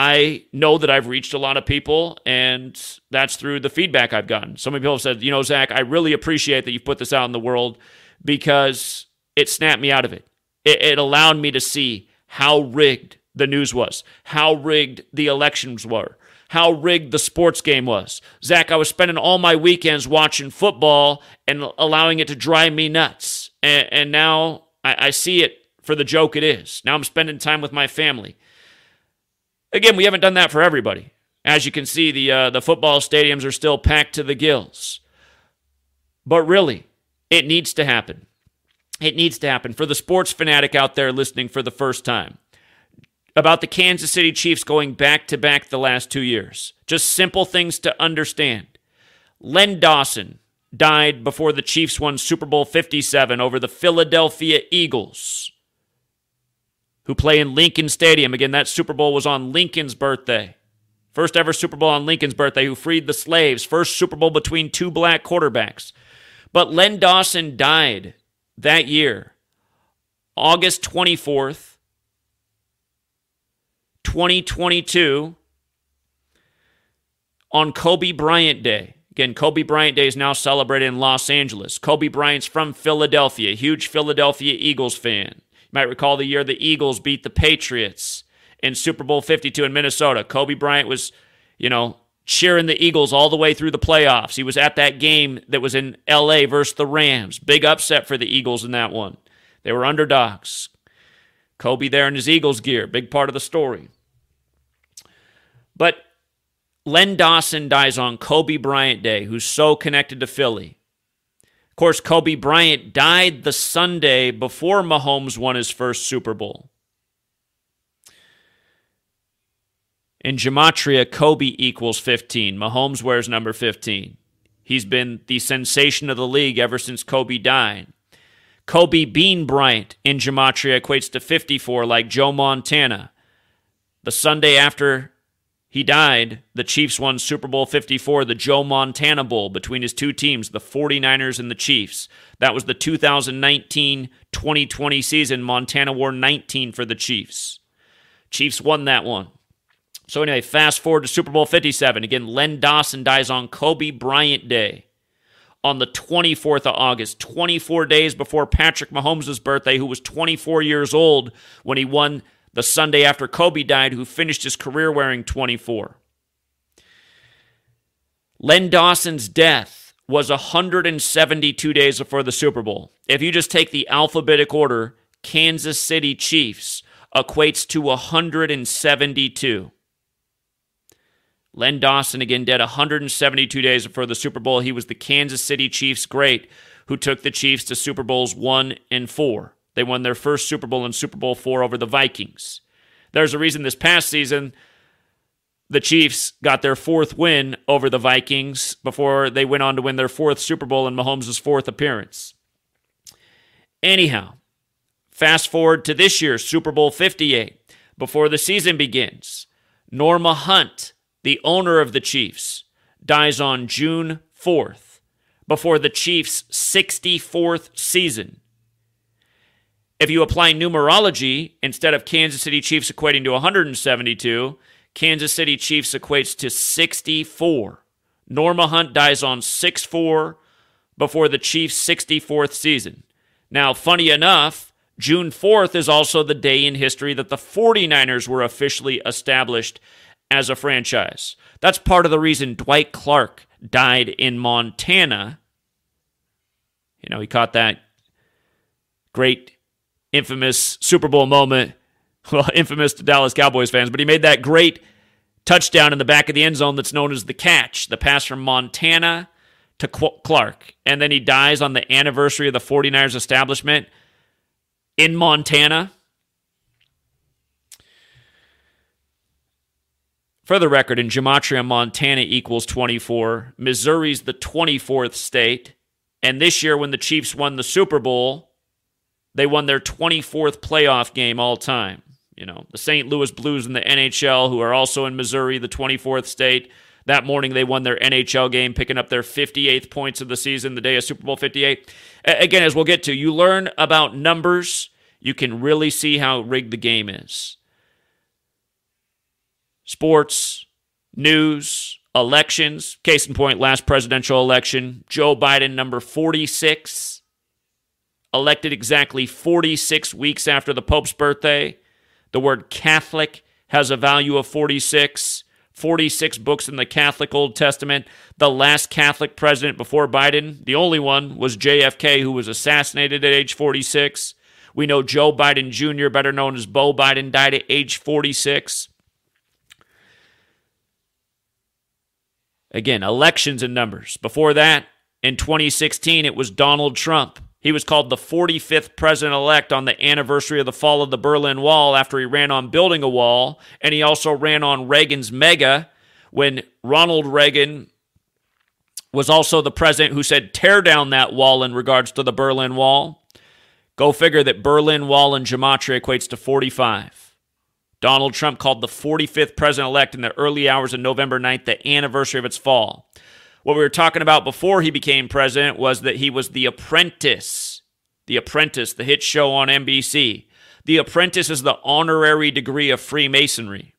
I know that I've reached a lot of people, and that's through the feedback I've gotten. So many people have said, you know, Zach, I really appreciate that you've put this out in the world because it snapped me out of it. It, it allowed me to see how rigged the news was, how rigged the elections were, how rigged the sports game was. Zach, I was spending all my weekends watching football and allowing it to drive me nuts. And, and now I, I see it for the joke it is. Now I'm spending time with my family. Again, we haven't done that for everybody. As you can see, the uh, the football stadiums are still packed to the gills. But really, it needs to happen. It needs to happen for the sports fanatic out there listening for the first time. About the Kansas City Chiefs going back to back the last two years. Just simple things to understand. Len Dawson died before the Chiefs won Super Bowl 57 over the Philadelphia Eagles who play in Lincoln Stadium. Again, that Super Bowl was on Lincoln's birthday. First ever Super Bowl on Lincoln's birthday, who freed the slaves. First Super Bowl between two black quarterbacks. But Len Dawson died that year, August 24th, 2022, on Kobe Bryant Day. Again, Kobe Bryant Day is now celebrated in Los Angeles. Kobe Bryant's from Philadelphia, huge Philadelphia Eagles fan. Might recall the year the Eagles beat the Patriots in Super Bowl 52 in Minnesota. Kobe Bryant was, you know, cheering the Eagles all the way through the playoffs. He was at that game that was in LA versus the Rams. Big upset for the Eagles in that one. They were underdogs. Kobe there in his Eagles gear, big part of the story. But Len Dawson dies on Kobe Bryant Day, who's so connected to Philly course, Kobe Bryant died the Sunday before Mahomes won his first Super Bowl. In Gematria, Kobe equals 15. Mahomes wears number 15. He's been the sensation of the league ever since Kobe died. Kobe Bean Bryant in Gematria equates to 54, like Joe Montana. The Sunday after he died. The Chiefs won Super Bowl 54, the Joe Montana Bowl, between his two teams, the 49ers and the Chiefs. That was the 2019 2020 season. Montana wore 19 for the Chiefs. Chiefs won that one. So, anyway, fast forward to Super Bowl 57. Again, Len Dawson dies on Kobe Bryant Day on the 24th of August, 24 days before Patrick Mahomes' birthday, who was 24 years old when he won the Sunday after Kobe died, who finished his career wearing 24. Len Dawson's death was 172 days before the Super Bowl. If you just take the alphabetic order, Kansas City Chiefs equates to 172. Len Dawson again dead 172 days before the Super Bowl. He was the Kansas City Chiefs great who took the Chiefs to Super Bowls 1 and 4. They won their first Super Bowl in Super Bowl four over the Vikings. There's a reason this past season the Chiefs got their fourth win over the Vikings before they went on to win their fourth Super Bowl in Mahomes' fourth appearance. Anyhow, fast forward to this year's Super Bowl 58. Before the season begins, Norma Hunt, the owner of the Chiefs, dies on June 4th before the Chiefs' 64th season. If you apply numerology, instead of Kansas City Chiefs equating to 172, Kansas City Chiefs equates to 64. Norma Hunt dies on 6 4 before the Chiefs' 64th season. Now, funny enough, June 4th is also the day in history that the 49ers were officially established as a franchise. That's part of the reason Dwight Clark died in Montana. You know, he caught that great, infamous Super Bowl moment. Well, infamous to Dallas Cowboys fans, but he made that great touchdown in the back of the end zone that's known as the catch, the pass from Montana to Clark. And then he dies on the anniversary of the 49ers establishment in Montana. For the record, in Gematria, Montana equals 24. Missouri's the 24th state. And this year, when the Chiefs won the Super Bowl, they won their 24th playoff game all time. You know, the St. Louis Blues in the NHL, who are also in Missouri, the 24th state. That morning, they won their NHL game, picking up their 58th points of the season, the day of Super Bowl 58. Again, as we'll get to, you learn about numbers, you can really see how rigged the game is sports, news, elections. Case in point, last presidential election, Joe Biden, number 46, elected exactly 46 weeks after the Pope's birthday. The word Catholic has a value of 46. 46 books in the Catholic Old Testament. The last Catholic president before Biden, the only one, was JFK, who was assassinated at age 46. We know Joe Biden Jr., better known as Bo Biden, died at age 46. Again, elections and numbers. Before that, in 2016, it was Donald Trump. He was called the 45th president elect on the anniversary of the fall of the Berlin Wall after he ran on building a wall. And he also ran on Reagan's MAGA when Ronald Reagan was also the president who said, tear down that wall in regards to the Berlin Wall. Go figure that Berlin Wall in Gematria equates to 45. Donald Trump called the 45th president elect in the early hours of November 9th the anniversary of its fall. What we were talking about before he became president was that he was the apprentice. The Apprentice, the hit show on NBC. The Apprentice is the honorary degree of Freemasonry.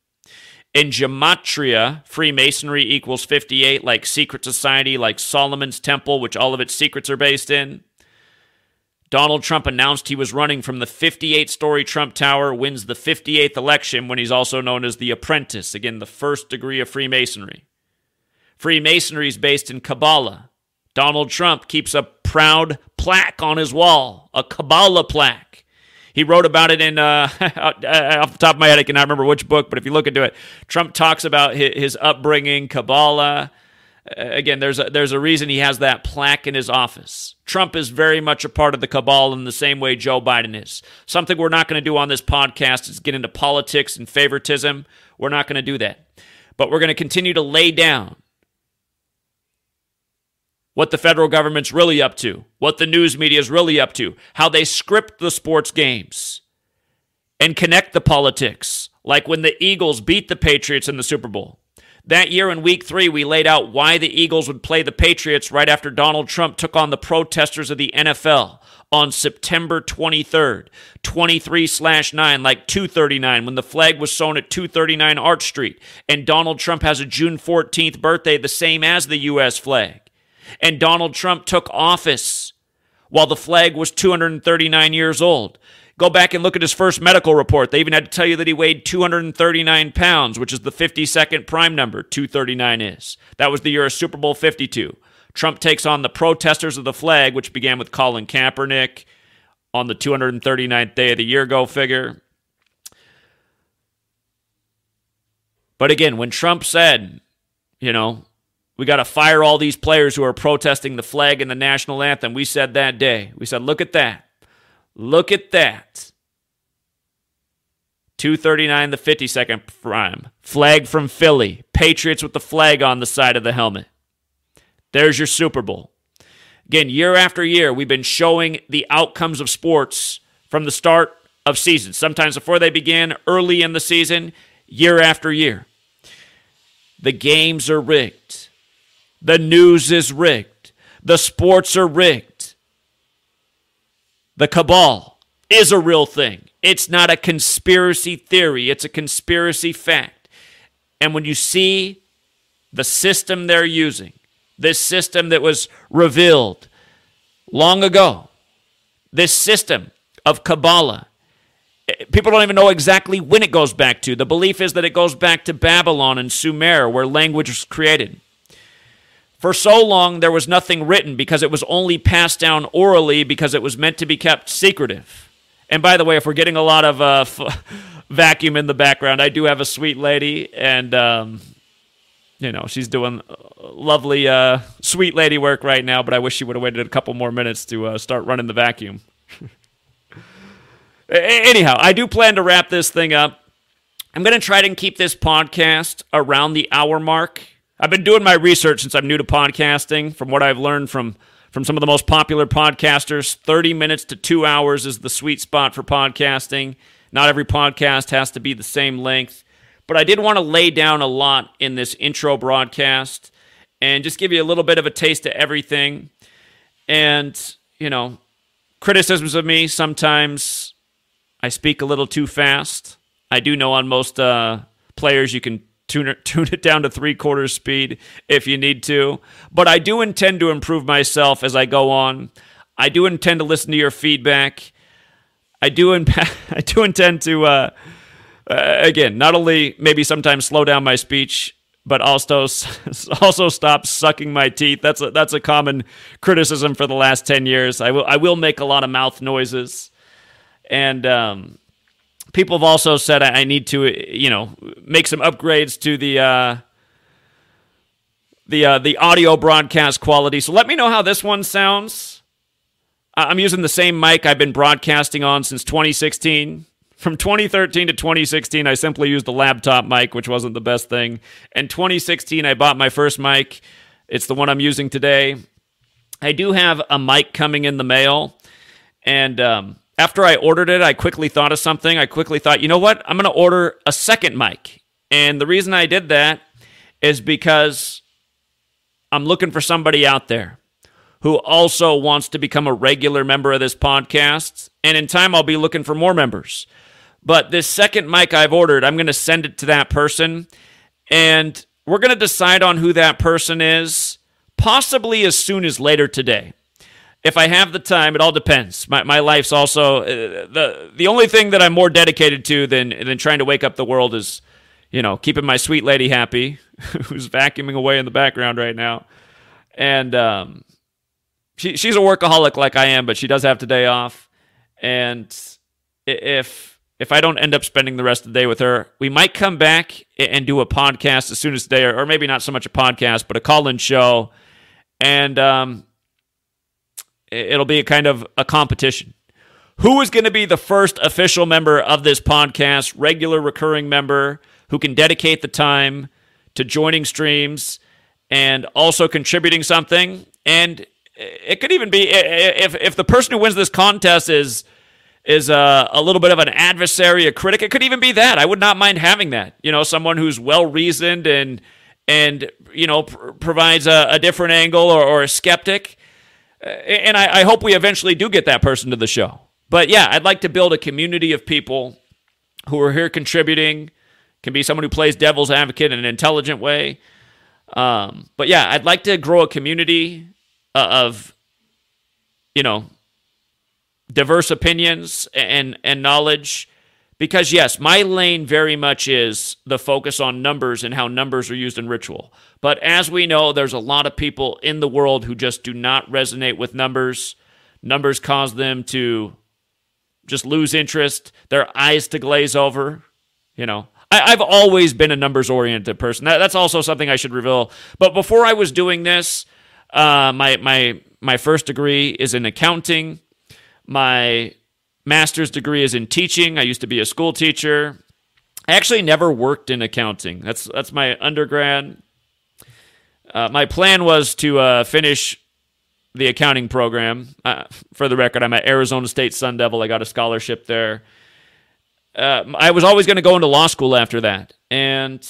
In Gematria, Freemasonry equals 58, like secret society, like Solomon's Temple, which all of its secrets are based in. Donald Trump announced he was running from the 58 story Trump Tower, wins the 58th election when he's also known as the apprentice, again, the first degree of Freemasonry. Freemasonry is based in Kabbalah. Donald Trump keeps a proud plaque on his wall, a Kabbalah plaque. He wrote about it in, uh, off the top of my head, I cannot remember which book, but if you look into it, Trump talks about his upbringing, Kabbalah, again, there's a, there's a reason he has that plaque in his office. Trump is very much a part of the cabal in the same way Joe Biden is. Something we're not going to do on this podcast is get into politics and favoritism. We're not going to do that. But we're going to continue to lay down what the federal government's really up to, what the news media is really up to, how they script the sports games and connect the politics, like when the Eagles beat the Patriots in the Super Bowl. That year in week three, we laid out why the Eagles would play the Patriots right after Donald Trump took on the protesters of the NFL on September 23rd, 23 slash 9, like 239, when the flag was sewn at 239 Arch Street. And Donald Trump has a June 14th birthday, the same as the U.S. flag. And Donald Trump took office while the flag was 239 years old. Go back and look at his first medical report. They even had to tell you that he weighed 239 pounds, which is the 52nd prime number, 239 is. That was the year of Super Bowl 52. Trump takes on the protesters of the flag, which began with Colin Kaepernick on the 239th day of the year, go figure. But again, when Trump said, you know, we got to fire all these players who are protesting the flag and the national anthem, we said that day, we said, look at that. Look at that. 239, the 52nd prime. Flag from Philly. Patriots with the flag on the side of the helmet. There's your Super Bowl. Again, year after year, we've been showing the outcomes of sports from the start of seasons. Sometimes before they begin, early in the season, year after year. The games are rigged. The news is rigged. The sports are rigged. The cabal is a real thing. It's not a conspiracy theory, it's a conspiracy fact. And when you see the system they're using, this system that was revealed long ago, this system of Kabbalah, eh, people don't even know exactly when it goes back to. The belief is that it goes back to Babylon and Sumer, where language was created. For so long, there was nothing written because it was only passed down orally because it was meant to be kept secretive. And by the way, if we're getting a lot of uh, f- vacuum in the background, I do have a sweet lady, and um, you know she's doing lovely, uh, sweet lady work right now. But I wish she would have waited a couple more minutes to uh, start running the vacuum. Anyhow, I do plan to wrap this thing up. I'm going to try to keep this podcast around the hour mark. I've been doing my research since I'm new to podcasting. From what I've learned from from some of the most popular podcasters, 30 minutes to 2 hours is the sweet spot for podcasting. Not every podcast has to be the same length, but I did want to lay down a lot in this intro broadcast and just give you a little bit of a taste of everything. And, you know, criticisms of me sometimes I speak a little too fast. I do know on most uh, players you can tune it, tune it down to three quarters speed if you need to. But I do intend to improve myself as I go on. I do intend to listen to your feedback. I do, in, I do intend to, uh, uh, again, not only maybe sometimes slow down my speech, but also also stop sucking my teeth. That's a, that's a common criticism for the last ten years. I will I will make a lot of mouth noises, and um, people have also said I need to, you know, make some upgrades to the uh, the uh, the audio broadcast quality. So let me know how this one sounds. I'm using the same mic I've been broadcasting on since 2016. From 2013 to 2016, I simply used the laptop mic, which wasn't the best thing. And 2016, I bought my first mic. It's the one I'm using today. I do have a mic coming in the mail, and um, after I ordered it, I quickly thought of something. I quickly thought, you know what? I'm going to order a second mic. And the reason I did that is because I'm looking for somebody out there who also wants to become a regular member of this podcast. And in time, I'll be looking for more members. But this second mic I've ordered, I'm going to send it to that person. And we're going to decide on who that person is possibly as soon as later today if I have the time, it all depends. My, my life's also uh, the the only thing that I'm more dedicated to than than trying to wake up the world is, you know, keeping my sweet lady happy, who's vacuuming away in the background right now, and um, she she's a workaholic like I am, but she does have today off, and if if I don't end up spending the rest of the day with her, we might come back and do a podcast as soon as today, or maybe not so much a podcast, but a call-in show, and um it'll be a kind of a competition. Who is going to be the first official member of this podcast, regular recurring member who can dedicate the time to joining streams and also contributing something? And it could even be if if the person who wins this contest is is a, a little bit of an adversary, a critic. It could even be that. I would not mind having that. You know, someone who's well reasoned and and you know pr- provides a, a, different angle or, or a skeptic. And I, I hope we eventually do get that person to the show. But yeah, I'd like to build a community of people who are here contributing. Can be someone who plays devil's advocate in an intelligent way. Um, but yeah, I'd like to grow a community uh, of, you know, diverse opinions and and knowledge because, yes, my lane very much is the focus on numbers and how numbers are used in ritual. But as we know, there's a lot of people in the world who just do not resonate with numbers. Numbers cause them to just lose interest, their eyes to glaze over. You know, I, have always been a numbers oriented person. That, that's also something I should reveal. But before I was doing this, uh, my my my first degree is in accounting. My master's degree is in teaching. I used to be a school teacher. I actually never worked in accounting. That's that's my undergrad. Uh, my plan was to uh, finish the accounting program. Uh, for the record, I'm at Arizona State Sun Devil. I got a scholarship there. Uh, I was always going to go into law school after that, and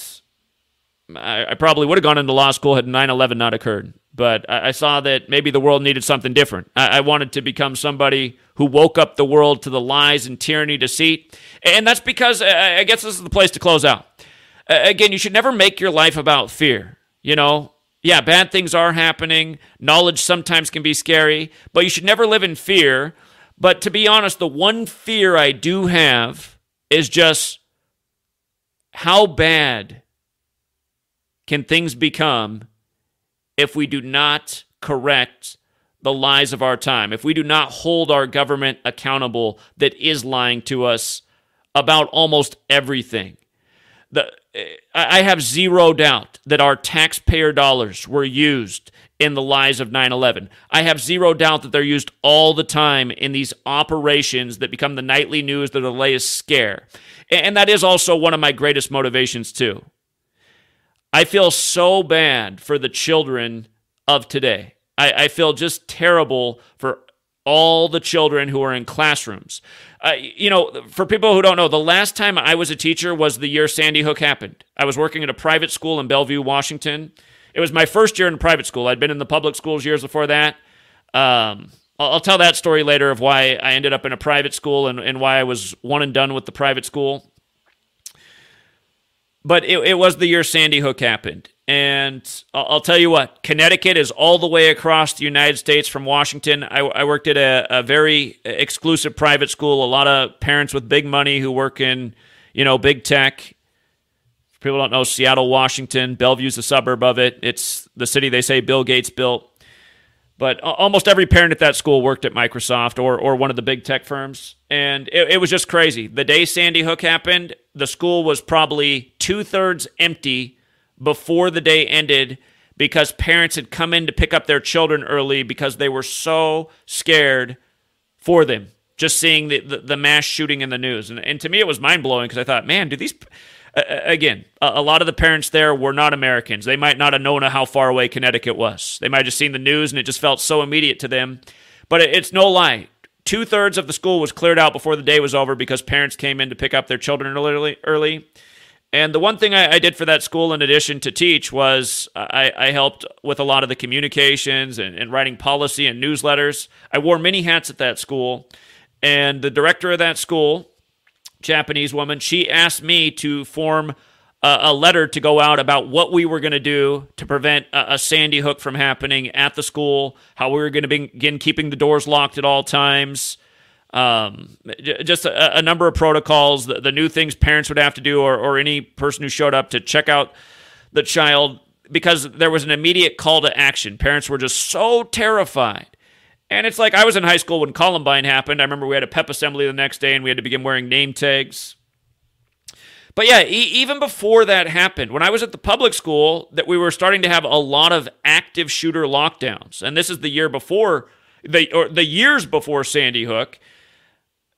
I, I probably would have gone into law school had 9/11 not occurred but I, I, saw that maybe the world needed something different. I, I, wanted to become somebody who woke up the world to the lies and tyranny, deceit, and that's because I guess this is the place to close out. again, you should never make your life about fear. You know, yeah, bad things are happening. Knowledge sometimes can be scary, but you should never live in fear. But to be honest, the one fear I do have is just how bad can things become if we do not correct the lies of our time, if we do not hold our government accountable that is lying to us about almost everything. The, I have zero doubt that our taxpayer dollars were used in the lies of 9 11. I have zero doubt that they're used all the time in these operations that become the nightly news, the latest scare. And that is also one of my greatest motivations, too. I feel so bad for the children of today. I, I feel just terrible for all the children who are in classrooms. Uh, you know, for people who don't know, the last time I was a teacher was the year Sandy Hook happened. I was working at a private school in Bellevue, Washington. It was my first year in private school. I'd been in the public schools years before that. Um, I'll, I'll, tell that story later of why I ended up in a private school and, and why I was one and done with the private school. But it, it was the year Sandy Hook happened. And I'll tell you what, Connecticut is all the way across the United States from Washington. I, I worked at a, a, very exclusive private school. A lot of parents with big money who work in, you know, big tech. people don't know Seattle, Washington. Bellevue's a suburb of it. It's the city they say Bill Gates built. But almost every parent at that school worked at Microsoft or, or one of the big tech firms. And it, it was just crazy. The day Sandy Hook happened, the school was probably two thirds empty before the day ended because parents had come in to pick up their children early because they were so scared for them just seeing the, the, the mass shooting in the news. And, and to me, it was mind blowing because I thought, man, do these again, a, lot of the parents there were not Americans. They might not have known how far away Connecticut was. They might have just seen the news and it just felt so immediate to them. But it's no lie. Two thirds of the school was cleared out before the day was over because parents came in to pick up their children early. early. And the one thing I, I did for that school, in addition to teach, was I, I helped with a lot of the communications and, and writing policy and newsletters. I wore many hats at that school. And the director of that school, Japanese woman, she asked me to form a, a letter to go out about what we were going to do to prevent a, a, Sandy Hook from happening at the school, how we were going to begin keeping the doors locked at all times. Um, just a, a, number of protocols, the, the, new things parents would have to do, or, or any person who showed up to check out the child, because there was an immediate call to action. Parents were just so terrified and it's like I was in high school when Columbine happened. I remember we had a pep assembly the next day and we had to begin wearing name tags. But yeah, e- even before that happened, when I was at the public school, that we were starting to have a lot of active shooter lockdowns. And this is the year before the or the years before Sandy Hook.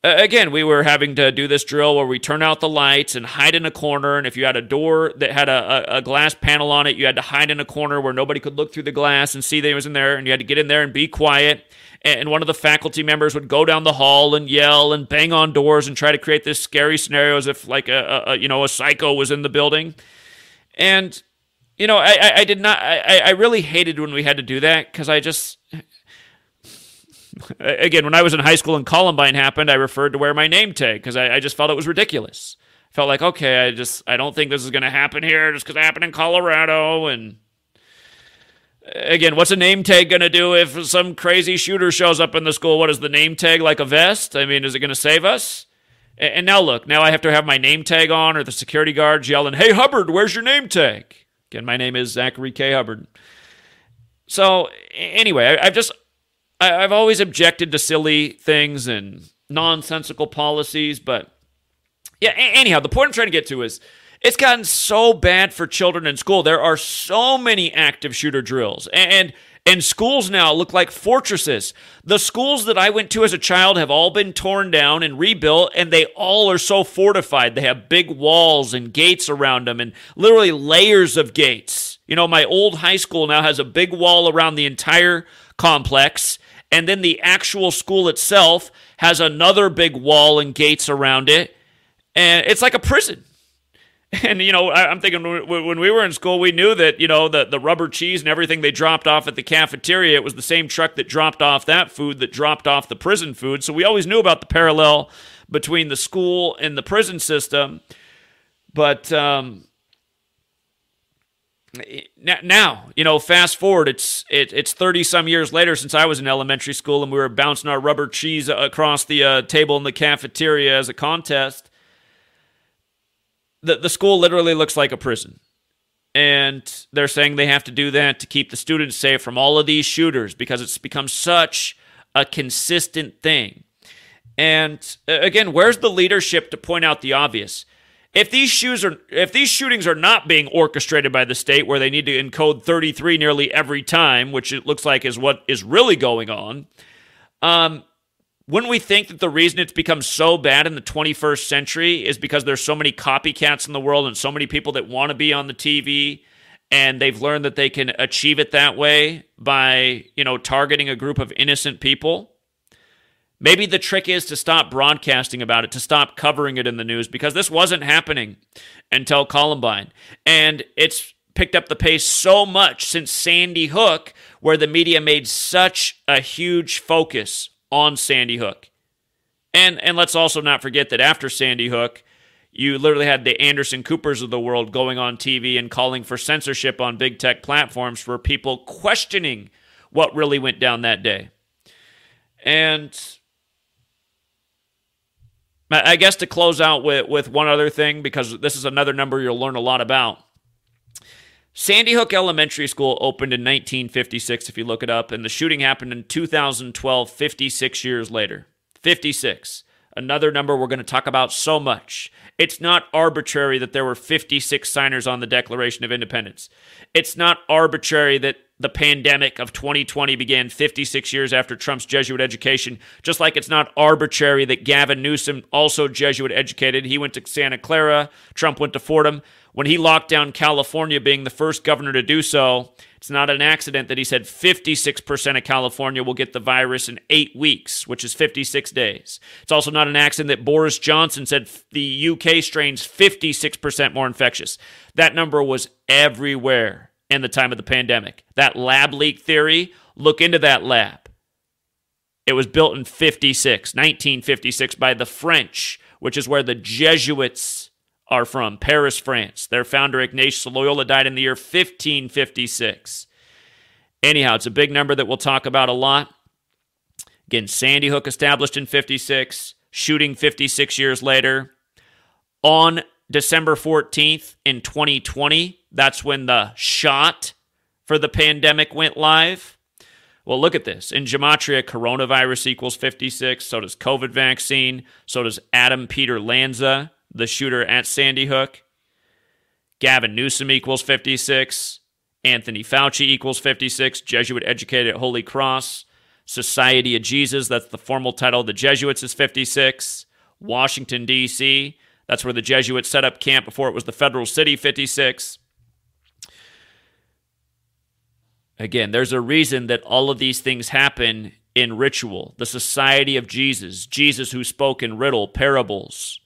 Again, we were having to do this drill where we turn out the lights and hide in a corner. And if you had a door that had a, a, a, glass panel on it, you had to hide in a corner where nobody could look through the glass and see that it was in there. And you had to get in there and be quiet and one of the faculty members would go down the hall and yell and bang on doors and try to create this scary scenario as if like a, a you know a psycho was in the building and you know i i, did not i i really hated when we had to do that because i just again when i was in high school and columbine happened i referred to wear my name tag because I, I just felt it was ridiculous felt like okay i just i don't think this is going to happen here just because it happened in colorado and Again, what's a name tag going to do if some crazy shooter shows up in the school? What is the name tag like a vest? I mean, is it going to save us? And now look, now I have to have my name tag on, or the security guards yelling, "Hey Hubbard, where's your name tag?" Again, my name is Zachary K. Hubbard. So anyway, I've just I've always objected to silly things and nonsensical policies, but yeah. Anyhow, the point I'm trying to get to is it's gotten so bad for children in school. There are so many active shooter drills. And and schools now look like fortresses. The schools that I went to as a child have all been torn down and rebuilt, and they all are so fortified. They have big walls and gates around them, and literally layers of gates. You know, my old high school now has a big wall around the entire complex, and then the actual school itself has another big wall and gates around it. And it's like a prison. And you know, I'm thinking when we were in school, we knew that you know the the rubber cheese and everything they dropped off at the cafeteria. It was the same truck that dropped off that food that dropped off the prison food. So we always knew about the parallel between the school and the prison system. But um, now, you know, fast forward, it's it, it's thirty some years later since I was in elementary school, and we were bouncing our rubber cheese across the uh, table in the cafeteria as a contest. The the school literally looks like a prison, and they're saying they have to do that to keep the students safe from all of these shooters because it's become such a consistent thing. And again, where's the leadership to point out the obvious? If these shoes are if these shootings are not being orchestrated by the state where they need to encode 33 nearly every time, which it looks like is what is really going on, um, wouldn't we think that the reason it's become so bad in the 21st century is because there's so many copycats in the world and so many people that want to be on the TV and they've learned that they can achieve it that way by, you know, targeting a group of innocent people? Maybe the trick is to stop broadcasting about it, to stop covering it in the news, because this wasn't happening until Columbine. And it's picked up the pace so much since Sandy Hook, where the media made such a huge focus on Sandy Hook. And and let's also not forget that after Sandy Hook, you literally had the Anderson Coopers of the world going on TV and calling for censorship on big tech platforms for people questioning what really went down that day. And I guess to close out with, with one other thing, because this is another number you'll learn a lot about. Sandy Hook Elementary School opened in 1956, if you look it up, and the shooting happened in 2012, 56 years later. 56. Another number we're going to talk about so much. It's not arbitrary that there were 56 signers on the Declaration of Independence. It's not arbitrary that the pandemic of 2020 began 56 years after Trump's Jesuit education, just like it's not arbitrary that Gavin Newsom, also Jesuit educated, he went to Santa Clara, Trump went to Fordham. When he locked down California, being the first governor to do so, it's not an accident that he said 56% of California will get the virus in eight weeks, which is 56 days. It's also not an accident that Boris Johnson said the UK strain's 56% more infectious. That number was everywhere in the time of the pandemic. That lab leak theory, look into that lab. It was built in 56, 1956 by the French, which is where the Jesuits are from, Paris, France. Their founder Ignatius Loyola died in the year 1556. Anyhow, it's a big number that we'll talk about a lot. Again, Sandy Hook established in 56, shooting 56 years later. On December 14th in 2020, that's when the shot for the pandemic went live. Well, look at this. In Gematria, coronavirus equals 56. So does COVID vaccine. So does Adam Peter Lanza, the shooter at Sandy Hook. Gavin Newsom equals 56. Anthony Fauci equals 56. Jesuit educated at Holy Cross. Society of Jesus, that's the formal title of the Jesuits, is 56. Washington, D.C., that's where the Jesuits set up camp before it was the federal city, 56. Again, there's a reason that all of these things happen in ritual. The Society of Jesus, Jesus who spoke in riddle, parables.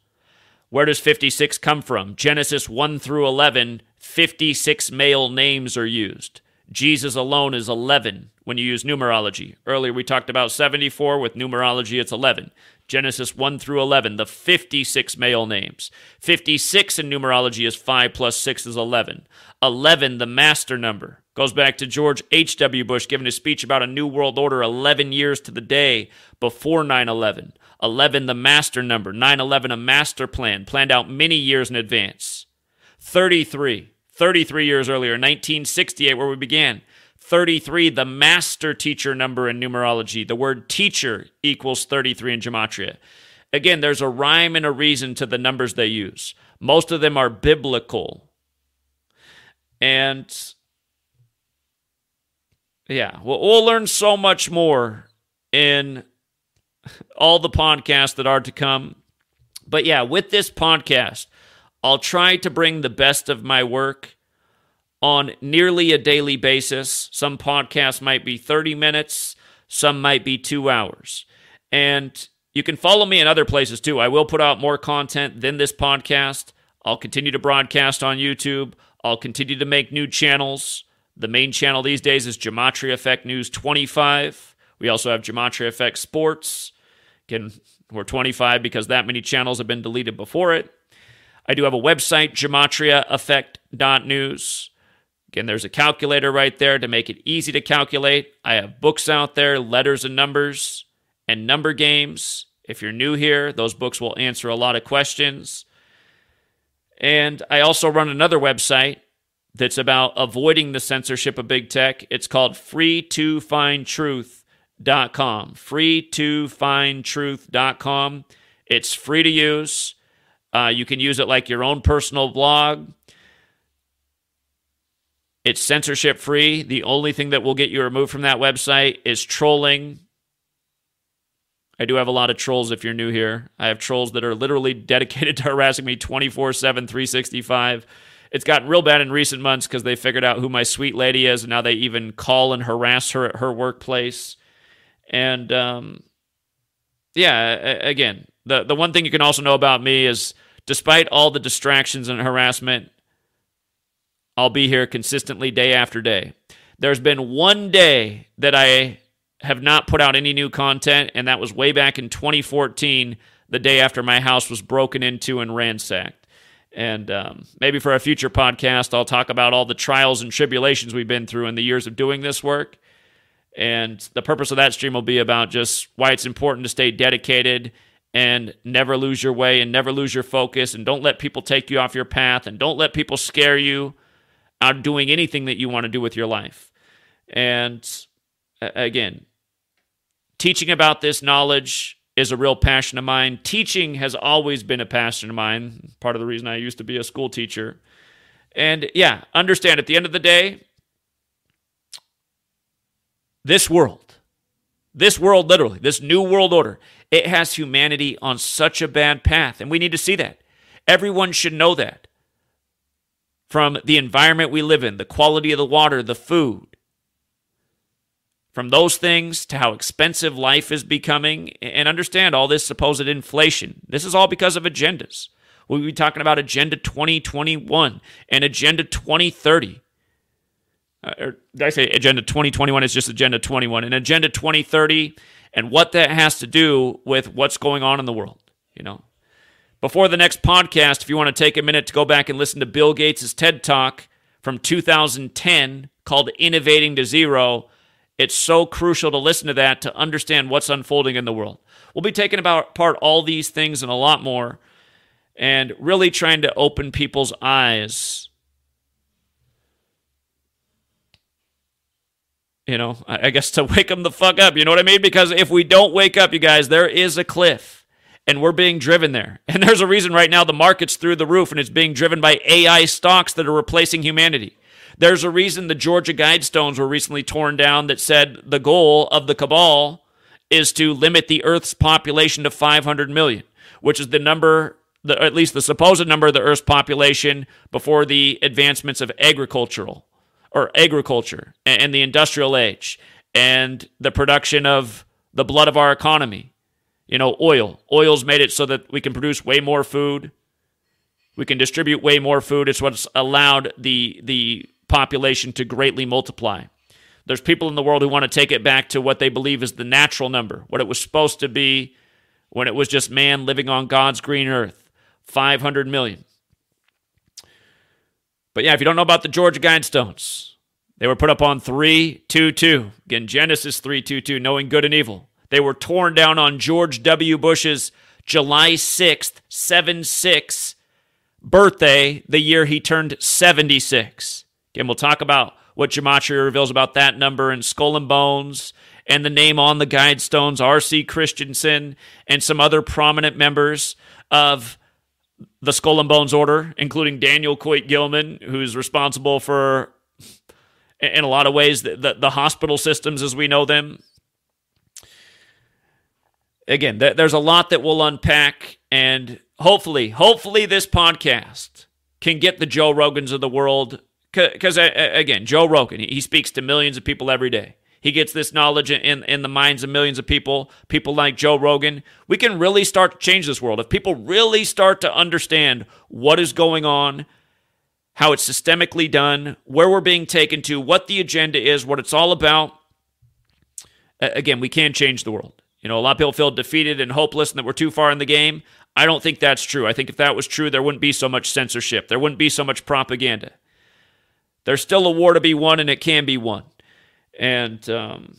Where does 56 come from? Genesis 1 through 11, 56 male names are used. Jesus alone is 11 when you use numerology. Earlier we talked about 74. With numerology, it's 11. Genesis 1 through 11, the 56 male names. 56 in numerology is 5 plus 6 is 11. 11, the master number, goes back to George H.W. Bush giving a speech about a new world order 11 years to the day before 9 11. 11, the master number. 9 11, a master plan, planned out many years in advance. 33, 33 years earlier, 1968, where we began. 33, the master teacher number in numerology. The word teacher equals 33 in Gematria. Again, there's a rhyme and a reason to the numbers they use. Most of them are biblical. And yeah, we'll, learn so much more in all the podcasts that are to come. But yeah, with this podcast, I'll try to bring the best of my work on nearly a daily basis. Some podcasts might be 30 minutes, some might be two hours. And you can follow me in other places too. I will put out more content than this podcast. I'll continue to broadcast on YouTube. I'll continue to make new channels. The main channel these days is Gematria Effect News 25. We also have Gematria Effect Sports. Again, we're 25 because that many channels have been deleted before it. I do have a website, gematriaeffect.news. Again, there's a calculator right there to make it easy to calculate. I have books out there, letters and numbers, and number games. If you're new here, those books will answer a lot of questions. And I also run another website that's about avoiding the censorship of big tech. It's called free2findtruth.com. Free2findtruth.com. It's free to use. Uh, you can use it like your own personal blog. It's censorship free. The only thing that will get you removed from that website is trolling. I do have a lot of trolls if you're new here. I have trolls that are literally dedicated to harassing me 24 7, 365. It's gotten real bad in recent months because they figured out who my sweet lady is, and now they even call and harass her at her workplace. And um, yeah, again, the the one thing you can also know about me is, despite all the distractions and harassment, I'll be here consistently day after day. There's been one day that I have not put out any new content, and that was way back in 2014, the day after my house was broken into and ransacked. And um, maybe for a future podcast, I'll talk about all the trials and tribulations we've been through in the years of doing this work. And the purpose of that stream will be about just why it's important to stay dedicated and never lose your way and never lose your focus and don't let people take you off your path and don't let people scare you out of doing anything that you want to do with your life. And again, teaching about this knowledge is a real passion of mine. Teaching has always been a passion of mine, part of the reason I used to be a school teacher. And yeah, understand at the end of the day, this world, this world literally, this new world order, it has humanity on such a bad path. And we need to see that. Everyone should know that from the environment we live in, the quality of the water, the food, from those things to how expensive life is becoming, and understand all this supposed inflation. This is all because of agendas. We'll be talking about Agenda 2021 and Agenda 2030. Uh, or did I say Agenda 2021 is just Agenda 21 and Agenda 2030 and what that has to do with what's going on in the world, you know? Before the next podcast, if you want to take a minute to go back and listen to Bill Gates' TED Talk from 2010 called Innovating to Zero, it's so crucial to listen to that to understand what's unfolding in the world. We'll be taking about apart all these things and a lot more and really trying to open people's eyes. You know, I guess to wake them the fuck up. You know what I mean? Because if we don't wake up, you guys, there is a cliff and we're being driven there. And there's a reason right now the market's through the roof and it's being driven by AI stocks that are replacing humanity. There's a reason the Georgia Guidestones were recently torn down that said the goal of the cabal is to limit the Earth's population to 500 million, which is the number, the, at least the supposed number of the Earth's population before the advancements of agricultural or agriculture and the industrial age and the production of the blood of our economy you know, oil. Oil's made it so that we can produce way more food. We can distribute way more food. It's what's allowed the the population to greatly multiply. There's people in the world who want to take it back to what they believe is the natural number, what it was supposed to be when it was just man living on God's green earth 500 million. But yeah, if you don't know about the Georgia Guidestones, they were put up on 322. Again, Genesis 322, knowing good and evil. They were torn down on George W. Bush's July 6th, 7 6 birthday, the year he turned 76. Again, we'll talk about what Gematria reveals about that number and Skull and Bones and the name on the guide stones, R.C. Christensen, and some other prominent members of the Skull and Bones Order, including Daniel Coit Gilman, who's responsible for, in a lot of ways, the, the, the hospital systems as we know them again, th- there's a lot that we'll unpack, and hopefully, hopefully, this podcast can get the Joe Rogans of the world. Because again, Joe Rogan, he speaks to millions of people every day. He gets this knowledge in, in the minds of millions of people, people like Joe Rogan. We can really start to change this world. If people really start to understand what is going on, how it's systemically done, where we're being taken to, what the agenda is, what it's all about, again, we can change the world. You know, a lot of people feel defeated and hopeless and that we're too far in the game. I don't think that's true. I think if that was true, there wouldn't be so much censorship, there wouldn't be so much propaganda. There's still a war to be won, and it can be won. And um,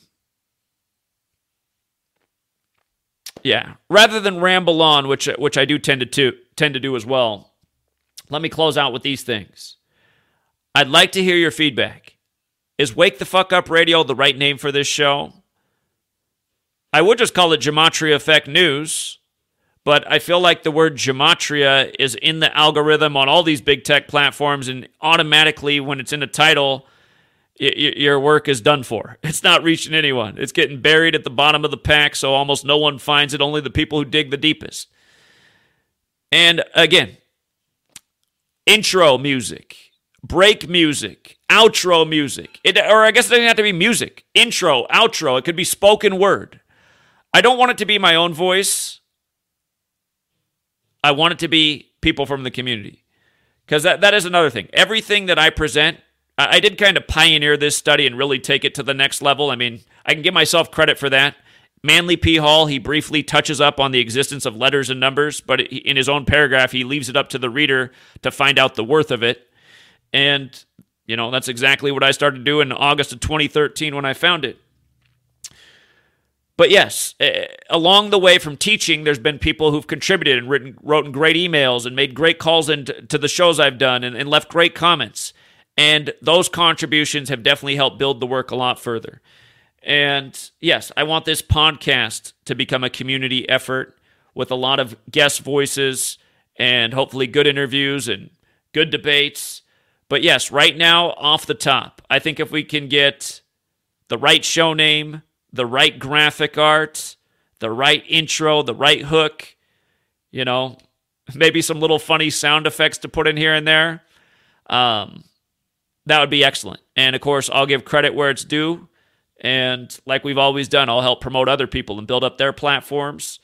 yeah, rather than ramble on, which which I do tend to, tend to do as well, let me close out with these things. I'd like to hear your feedback. Is Wake the Fuck Up Radio the right name for this show? I would just call it Gematria Effect News, but I feel like the word Gematria is in the algorithm on all these big tech platforms, and automatically, when it's in the title, your work is done for. It's not reaching anyone. It's getting buried at the bottom of the pack, so almost no one finds it, only the people who dig the deepest. And again, intro music, break music, outro music. It, or I guess it doesn't have to be music. Intro, outro. It could be spoken word. I don't want it to be my own voice. I want it to be people from the community. Because that, that is another thing. Everything that I present, I, I did kind of pioneer this study and really take it to the next level. I mean, I can give myself credit for that. Manly P. Hall, he briefly touches up on the existence of letters and numbers, but in his own paragraph, he leaves it up to the reader to find out the worth of it. And, you know, that's exactly what I started to do in August of 2013 when I found it. But yes, uh, along the way from teaching, there's been people who've contributed and written, wrote great emails and made great calls into to the shows I've done and, and left great comments. And those contributions have definitely helped build the work a lot further. And yes, I want this podcast to become a community effort with a lot of guest voices and hopefully good interviews and good debates but yes, right now, off the top, I think if we can get the right show name, the right graphic art, the right intro, the right hook, you know, maybe some little funny sound effects to put in here and there, um, that would be excellent. And of course, I'll give credit where it's due. And like we've always done, I'll help promote other people and build up their platforms.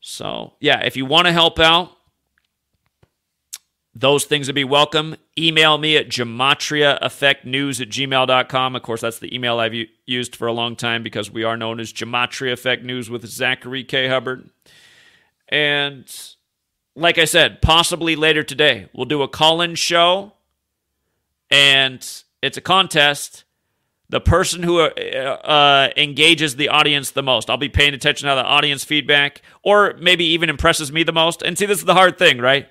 So, yeah, if you want to help out, those things would be welcome. Email me at gematriaeffectnews at gmail.com. Of course, that's the email I've used for a long time because we are known as Gematria Effect News with Zachary K. Hubbard. And like I said, possibly later today, we'll do a call in show and it's a contest. The person who uh, uh, engages the audience the most. I'll be paying attention to the audience feedback or maybe even impresses me the most. And see, this is the hard thing, right?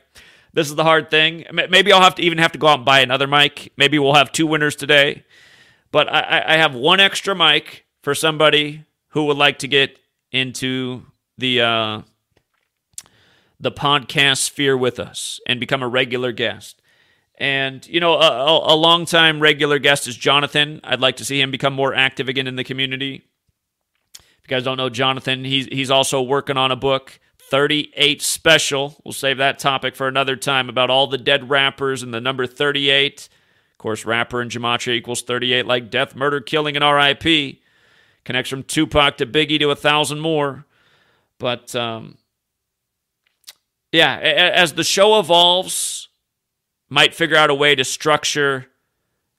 This is the hard thing. Maybe I'll have to even have to go out and buy another mic. Maybe we'll have two winners today. But I, I have one extra mic for somebody who would like to get into the uh, the podcast sphere with us and become a regular guest. And you know, a, a long time regular guest is Jonathan. I'd like to see him become more active again in the community. If you guys don't know Jonathan, he's he's also working on a book 38 special. We'll save that topic for another time about all the dead rappers and the number 38. Of course, rapper and gematria equals 38, like death, murder, killing, and RIP. Connects from Tupac to Biggie to a thousand more. But um, yeah, as the show evolves, might figure out a way to structure,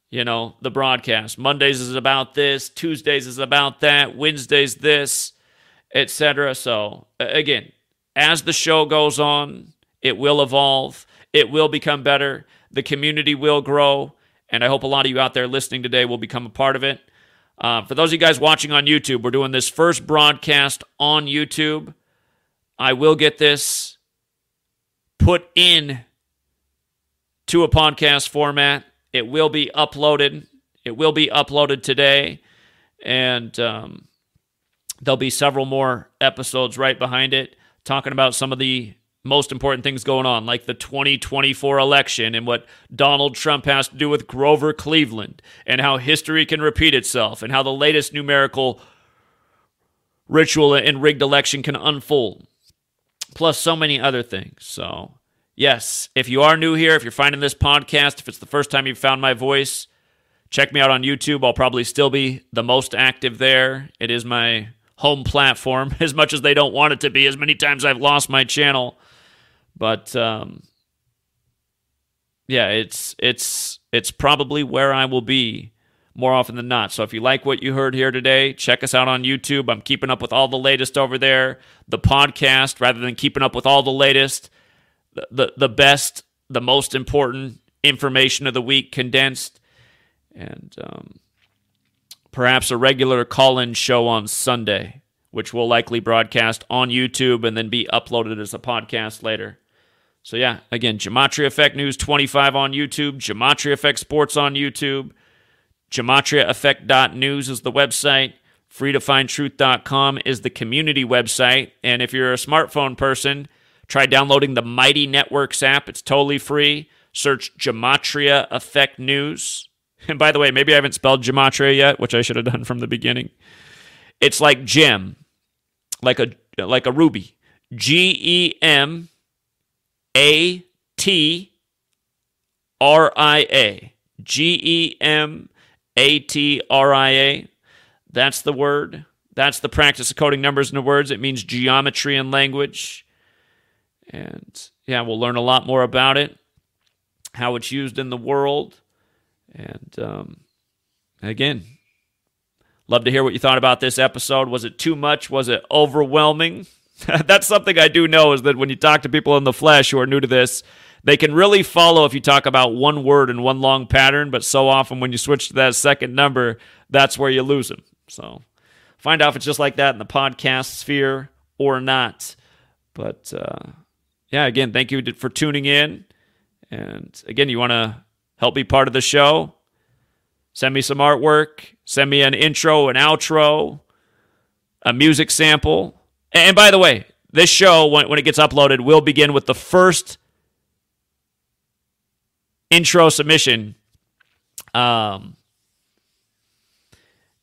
you know, the broadcast. Mondays is about this, Tuesdays is about that, Wednesdays this, etc. So again, as the show goes on, it will evolve, it will become better, the community will grow, and I hope a lot of you out there listening today will become a part of it. Uh, for those of you guys watching on YouTube, we're doing this first broadcast on YouTube. I will get this put in to a podcast format. It will be uploaded. It will be uploaded today, and um, there'll be several more episodes right behind it talking about some of the most important things going on, like the 2024 election and what Donald Trump has to do with Grover Cleveland, and how history can repeat itself, and how the latest numerical ritual and rigged election can unfold, plus so many other things. So, yes, if you are new here, if you're finding this podcast, if it's the first time you've found my voice, check me out on YouTube. I'll probably still be the most active there. It is my home platform as much as they don't want it to be. As many times I've lost my channel, but um, yeah, it's it's it's probably where I will be more often than not. So if you like what you heard here today, check us out on YouTube. I'm keeping up with all the latest over there. The podcast, rather than keeping up with all the latest, the the, best, the most important information of the week condensed. and um, perhaps a regular call in show on Sunday, which will likely broadcast on YouTube and then be uploaded as a podcast later. So, yeah, again, Gematria Effect News 25 on YouTube, Gematria Effect Sports on YouTube, GematriaEffect.news is the website, freetofindtruth.com is the community website. And if you're a smartphone person, try downloading the Mighty Networks app. It's totally free. Search Gematria Effect News. And by the way, maybe I haven't spelled gematria yet, which I should have done from the beginning. It's like gem, like a like a ruby. G E M A T R I A. G E M A T R I A. That's the word. That's the practice of coding numbers into words. It means geometry and language. And yeah, we'll learn a lot more about it, how it's used in the world. And um, again, love to hear what you thought about this episode. Was it too much? Was it overwhelming? That's something I do know is that when you talk to people in the flesh who are new to this, they can really follow if you talk about one word and one long pattern, but so often when you switch to that second number, that's where you lose them. So find out if it's just like that in the podcast sphere or not. But uh, yeah, again, thank you for tuning in. And again, you want to help be part of the show? Send me some artwork, send me an intro, an outro, a music sample. And by the way, this show, when, when it gets uploaded, will begin with the first intro submission. Um,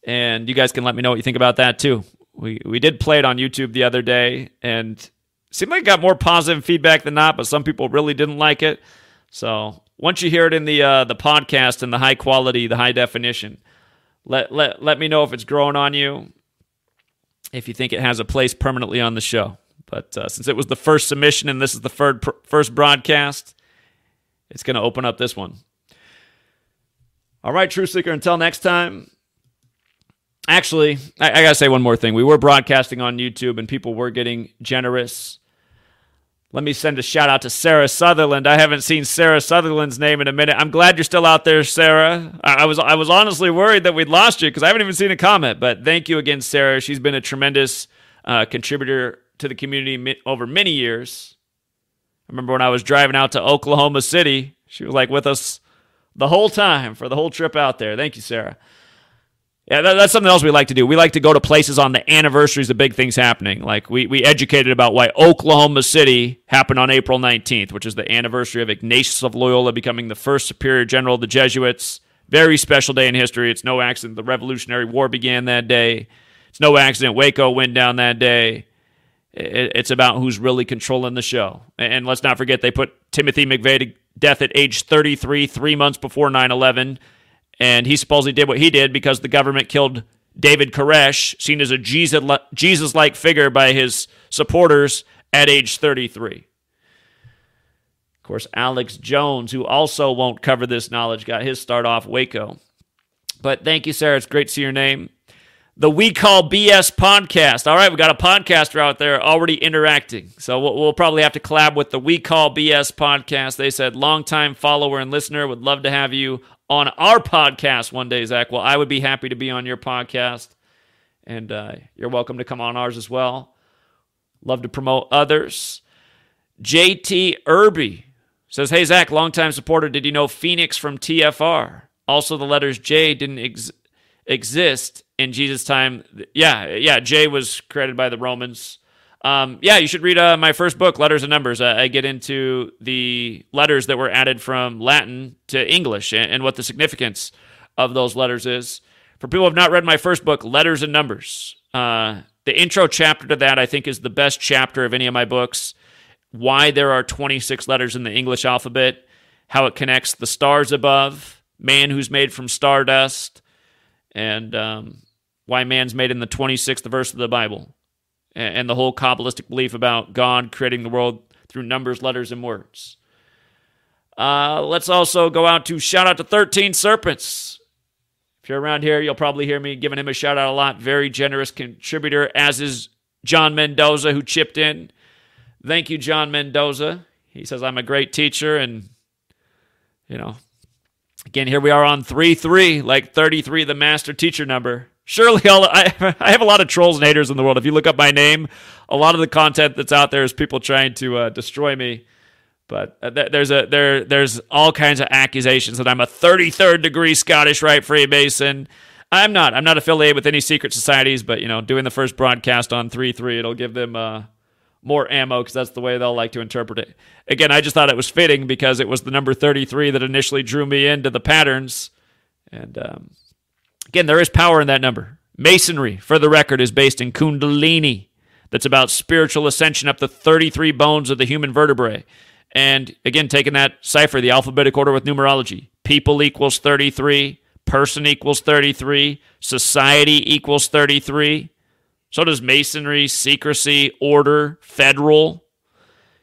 and you guys can let me know what you think about that too. We we did play it on YouTube the other day, and seemed like it got more positive feedback than not. But some people really didn't like it. So once you hear it in the uh, the podcast and the high quality, the high definition, let let let me know if it's growing on you. If you think it has a place permanently on the show. But uh, since it was the first submission and this is the third, first broadcast, it's going to open up this one. All right, True Seeker, until next time. Actually, I, I got to say one more thing. We were broadcasting on YouTube and people were getting generous. Let me send a shout out to Sarah Sutherland. I haven't seen Sarah Sutherland's name in a minute. I'm glad you're still out there, Sarah. I, was I was honestly worried that we'd lost you because I haven't even seen a comment. But thank you again, Sarah. She's been a tremendous uh, contributor to the community over many years. I remember when I was driving out to Oklahoma City, she was like with us the whole time for the whole trip out there. Thank you, Sarah. Yeah, that, that's something else we like to do. We like to go to places on the anniversaries of big things happening. Like we, we educated about why Oklahoma City happened on April 19th, which is the anniversary of Ignatius of Loyola becoming the first superior general of the Jesuits. Very special day in history. It's no accident the Revolutionary War began that day. It's no accident Waco went down that day. It's about who's really controlling the show. And let's not forget, they put Timothy McVeigh to death at age 33, three months before 9 11. And he supposedly did what he did because the government killed David Koresh, seen as a Jesus like figure by his supporters at age 33. Of course, Alex Jones, who also won't cover this knowledge, got his start off Waco. But thank you, Sarah. It's great to see your name the We Call BS podcast. All right, we got a podcaster out there already interacting. So we'll, we'll, probably have to collab with the We Call BS podcast. They said, longtime follower and listener, would love to have you on our podcast one day, Zach. Well, I would be happy to be on your podcast. And uh, you're welcome to come on ours as well. Love to promote others. JT Irby says, Hey, Zach, longtime supporter. Did you know Phoenix from TFR? Also, the letters J didn't ex- exist in Jesus' time. Yeah, yeah, J was created by the Romans. Um, yeah, you should read uh, my first book, Letters and Numbers. Uh, I get into the letters that were added from Latin to English and, and, what the significance of those letters is. For people who have not read my first book, Letters and Numbers, uh, the intro chapter to that I think is the best chapter of any of my books. Why there are 26 letters in the English alphabet, how it connects the stars above, man who's made from stardust, and um, why man's made in the 26th verse of the Bible, and the whole Kabbalistic belief about God creating the world through numbers, letters, and words. Uh, let's also go out to shout out to 13 Serpents. If you're around here, you'll probably hear me giving him a shout out a lot. Very generous contributor, as is John Mendoza, who chipped in. Thank you, John Mendoza. He says, I'm a great teacher, and, you know, Again, here we are on 3 3, like 33, the master teacher number. Surely, I'll, I, I have a lot of trolls and haters in the world. If you look up my name, a lot of the content that's out there is people trying to uh, destroy me. But uh, there's a there there's all kinds of accusations that I'm a 33rd degree Scottish Rite Freemason. I'm not. I'm not affiliated with any secret societies, but you know, doing the first broadcast on three three, it'll give them uh, more ammo because that's the way they'll like to interpret it. Again, I just thought it was fitting because it was the number 33 that initially drew me into the patterns, and um, again, there is power in that number. Masonry, for the record, is based in Kundalini. That's about spiritual ascension up the 33 bones of the human vertebrae. And again, taking that cipher, the alphabetic order with numerology. People equals 33, person equals 33, society equals 33. So does masonry, secrecy, order, federal.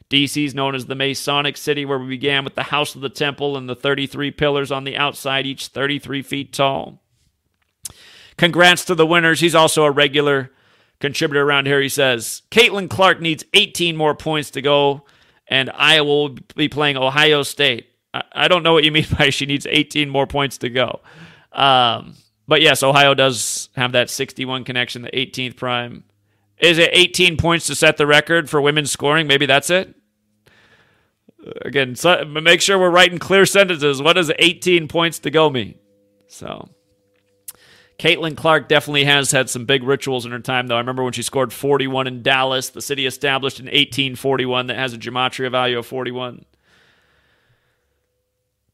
DC is known as the Masonic City, where we began with the House of the Temple and the 33 pillars on the outside, each 33 feet tall. Congrats to the winners. He's also a regular contributor around here. He says Caitlin Clark needs 18 more points to go and Iowa will be playing Ohio State. I don't know what you mean by she needs 18 more points to go. Um, but yes, Ohio does have that 61 connection, the 18th prime. Is it 18 points to set the record for women's scoring? Maybe that's it. Again, so make sure we're writing clear sentences. What does 18 points to go mean? So Caitlin Clark definitely has had some big rituals in her time, though. I remember when she scored 41 in Dallas, the city established in 1841 that has a gematria value of 41.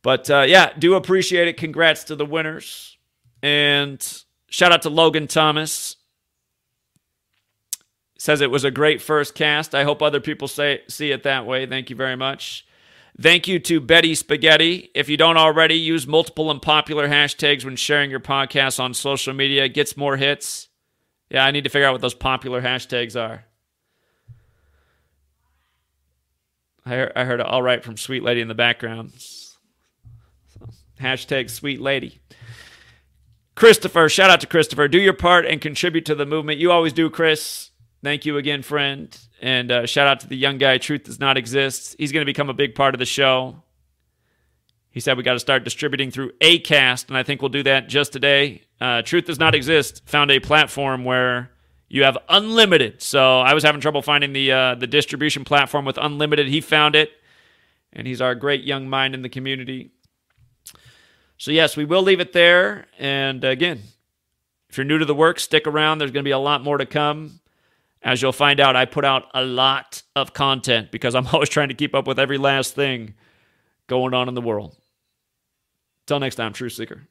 But uh, yeah, do appreciate it. Congrats to the winners. And shout out to Logan Thomas. Says it was a great first cast. I hope other people say see it that way. Thank you very much. Thank you to Betty Spaghetti. If you don't already, use multiple and popular hashtags when sharing your podcast on social media. It gets more hits. Yeah, I need to figure out what those popular hashtags are. I heard, all right from Sweet Lady in the background. Hashtag Sweet Lady. Christopher, shout out to Christopher. Do your part and contribute to the movement. You always do, Chris. Thank you again, friend. And uh, shout out to the young guy, Truth Does Not Exist. He's going to become a big part of the show. He said we got to start distributing through ACAST, and I think we'll do that just today. Uh, Truth Does Not Exist found a platform where you have unlimited. So I was having trouble finding the uh, the distribution platform with unlimited. He found it, and he's our great young mind in the community. So yes, we will leave it there. And again, if you're new to the work, stick around. There's going to be a lot more to come. As you'll find out, I put out a lot of content because I'm always trying to keep up with every last thing going on in the world. Till next time, True Seeker.